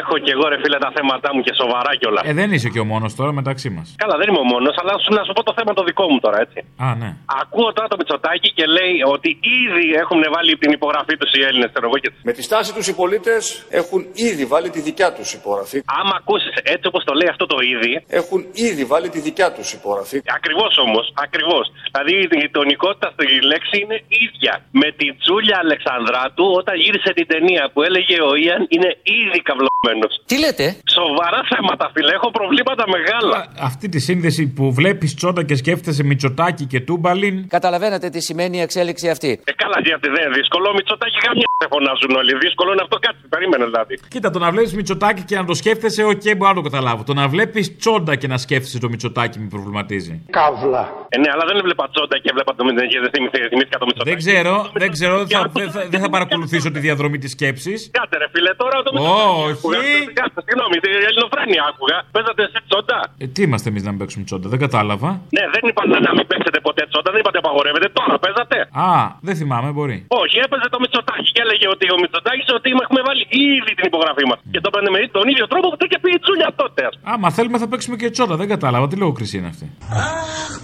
Έχω κι εγώ ρε φίλε τα θέματα μου και σοβαρά κιόλας. Ε, δεν είσαι και ο μόνος τώρα μεταξύ μας. Καλά, δεν είμαι ο μόνος, αλλά σου, να σου πω το θέμα το δικό μου τώρα, έτσι. Α, ναι. Ακούω τώρα το Μητσοτάκι και λέει ότι ήδη έχουν βάλει την υπογραφή τους οι Έλληνες, ξέρω εγώ. Και... Με τη στάση τους οι πολίτες έχουν ήδη βάλει τη δικιά τους υπογραφή. Άμα ακούσεις έτσι όπως το λέει αυτό το ήδη. Έχουν ήδη βάλει τη δικιά τους υπογραφή. Ακριβώς όμως, ακριβώς. Δηλαδή η τονικότητα στη λέξη είναι ίδια. Με την Τζούλια Αλεξανδράτου όταν γύρισε την ταινία που έλεγε ο Ιαν είναι ήδη καυλωμένο. Τι λέτε; Σοβαρά θέματα, φίλε. Έχω προβλήματα μεγάλα. Αυτή τη σύνδεση που βλέπεις τσόντα και σκέφτεσαι Μητσοτάκι και Τούμπαλιν; Καταλαβαίνετε τι σημαίνει η εξέλιξη αυτή. Ε, καλά, γιατί δεν είναι δύσκολο. Μητσοτάκι καμιά δεν φωνάζουν όλοι. Δύσκολο είναι αυτό κάτι. Περίμενε δηλαδή. Κοίτα, το να βλέπεις Μητσοτάκι και να το σκέφτεσαι, οκ, μπορώ να το καταλάβω. Το να βλέπεις τσόντα και να σκέφτεσαι το Μητσοτάκι με προβληματίζει. Καύλα. Ε, ναι, αλλά δεν έβλεπα τσόντα και έβλεπα το Μητσοτάκι και δεν θυμήθη- θυμήθηκα το Μητσοτάκι. Δεν ξέρω, δεν ξέρω, θα- δεν θα, δεν θα παρακολουθήσω τη διαδρομή της σκέψης. Κάτσε ρε φίλε, τώρα το Μητσοτάκι. Όχι. άκουγα. Κάτσε, Συγγνώμη, την ελληνοφρένεια άκουγα. Παίζατε σε τσόντα; Ε, τι είμαστε εμείς να μην παίξουμε τσόντα, δεν κατάλαβα. Ναι, δεν είπατε να μην παίξετε ποτέ τσόντα, δεν είπατε απαγορεύετε. Τώρα παίζατε. Α, δεν θυμάμαι, μπορεί. Όχι, έπαιζε το Μητσοτάκι και έλεγε ότι ο Μητσοτάκι ότι έχουμε βάλει ήδη την υπογραφή μας. Και το έπαιρνε με τον ίδιο τρόπο που το είχε πει η Τσούλια τότε. ας πούμε. Άμα θέλουμε θα παίξουμε και τσόντα, δεν κατάλαβα. Τι λογοκρισία είναι αυτή.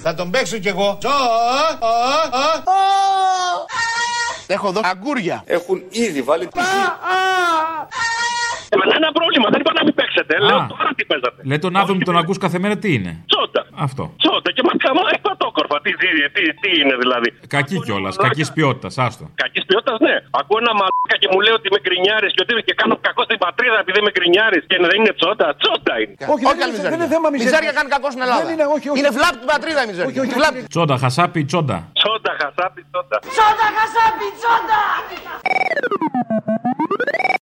Θα τον παίξω κι εγώ. Έχω εδώ αγκούρια. Έχουν ήδη βάλει τη Ε, μα ένα πρόβλημα, δεν είπα να μην παίξετε. Λέω τώρα τι παίζατε. Λέει τον άδωνο τον ακούς κάθε μέρα τι είναι; Τσόντα. Αυτό. Τσόντα και μα καμά πατόκορφα. Τι, τι, τι, τι είναι δηλαδή. Κακή κιόλας, κακής ποιότητας, άστο. Κακής ποιότητας, ναι. Ακούω ένα μαλάκα και μου λέει ότι με γκρινιάρη και ότι και κάνω κακό στην πατρίδα επειδή με γκρινιάρη και δεν είναι τσόντα. Τσόντα είναι. Όχι, δεν, είναι, δεν είναι θέμα μιζέρια. Μιζέρια κάνει κακό στην Ελλάδα. Δεν είναι, όχι, όχι. Είναι φλάπ την πατρίδα η μιζέρια. Όχι, όχι, φλάπ. Τσόντα, χασάπι, τσόντα. Τσόντα, χασάπι, τσόντα. Τσόντα, χασάπι, τσόντα!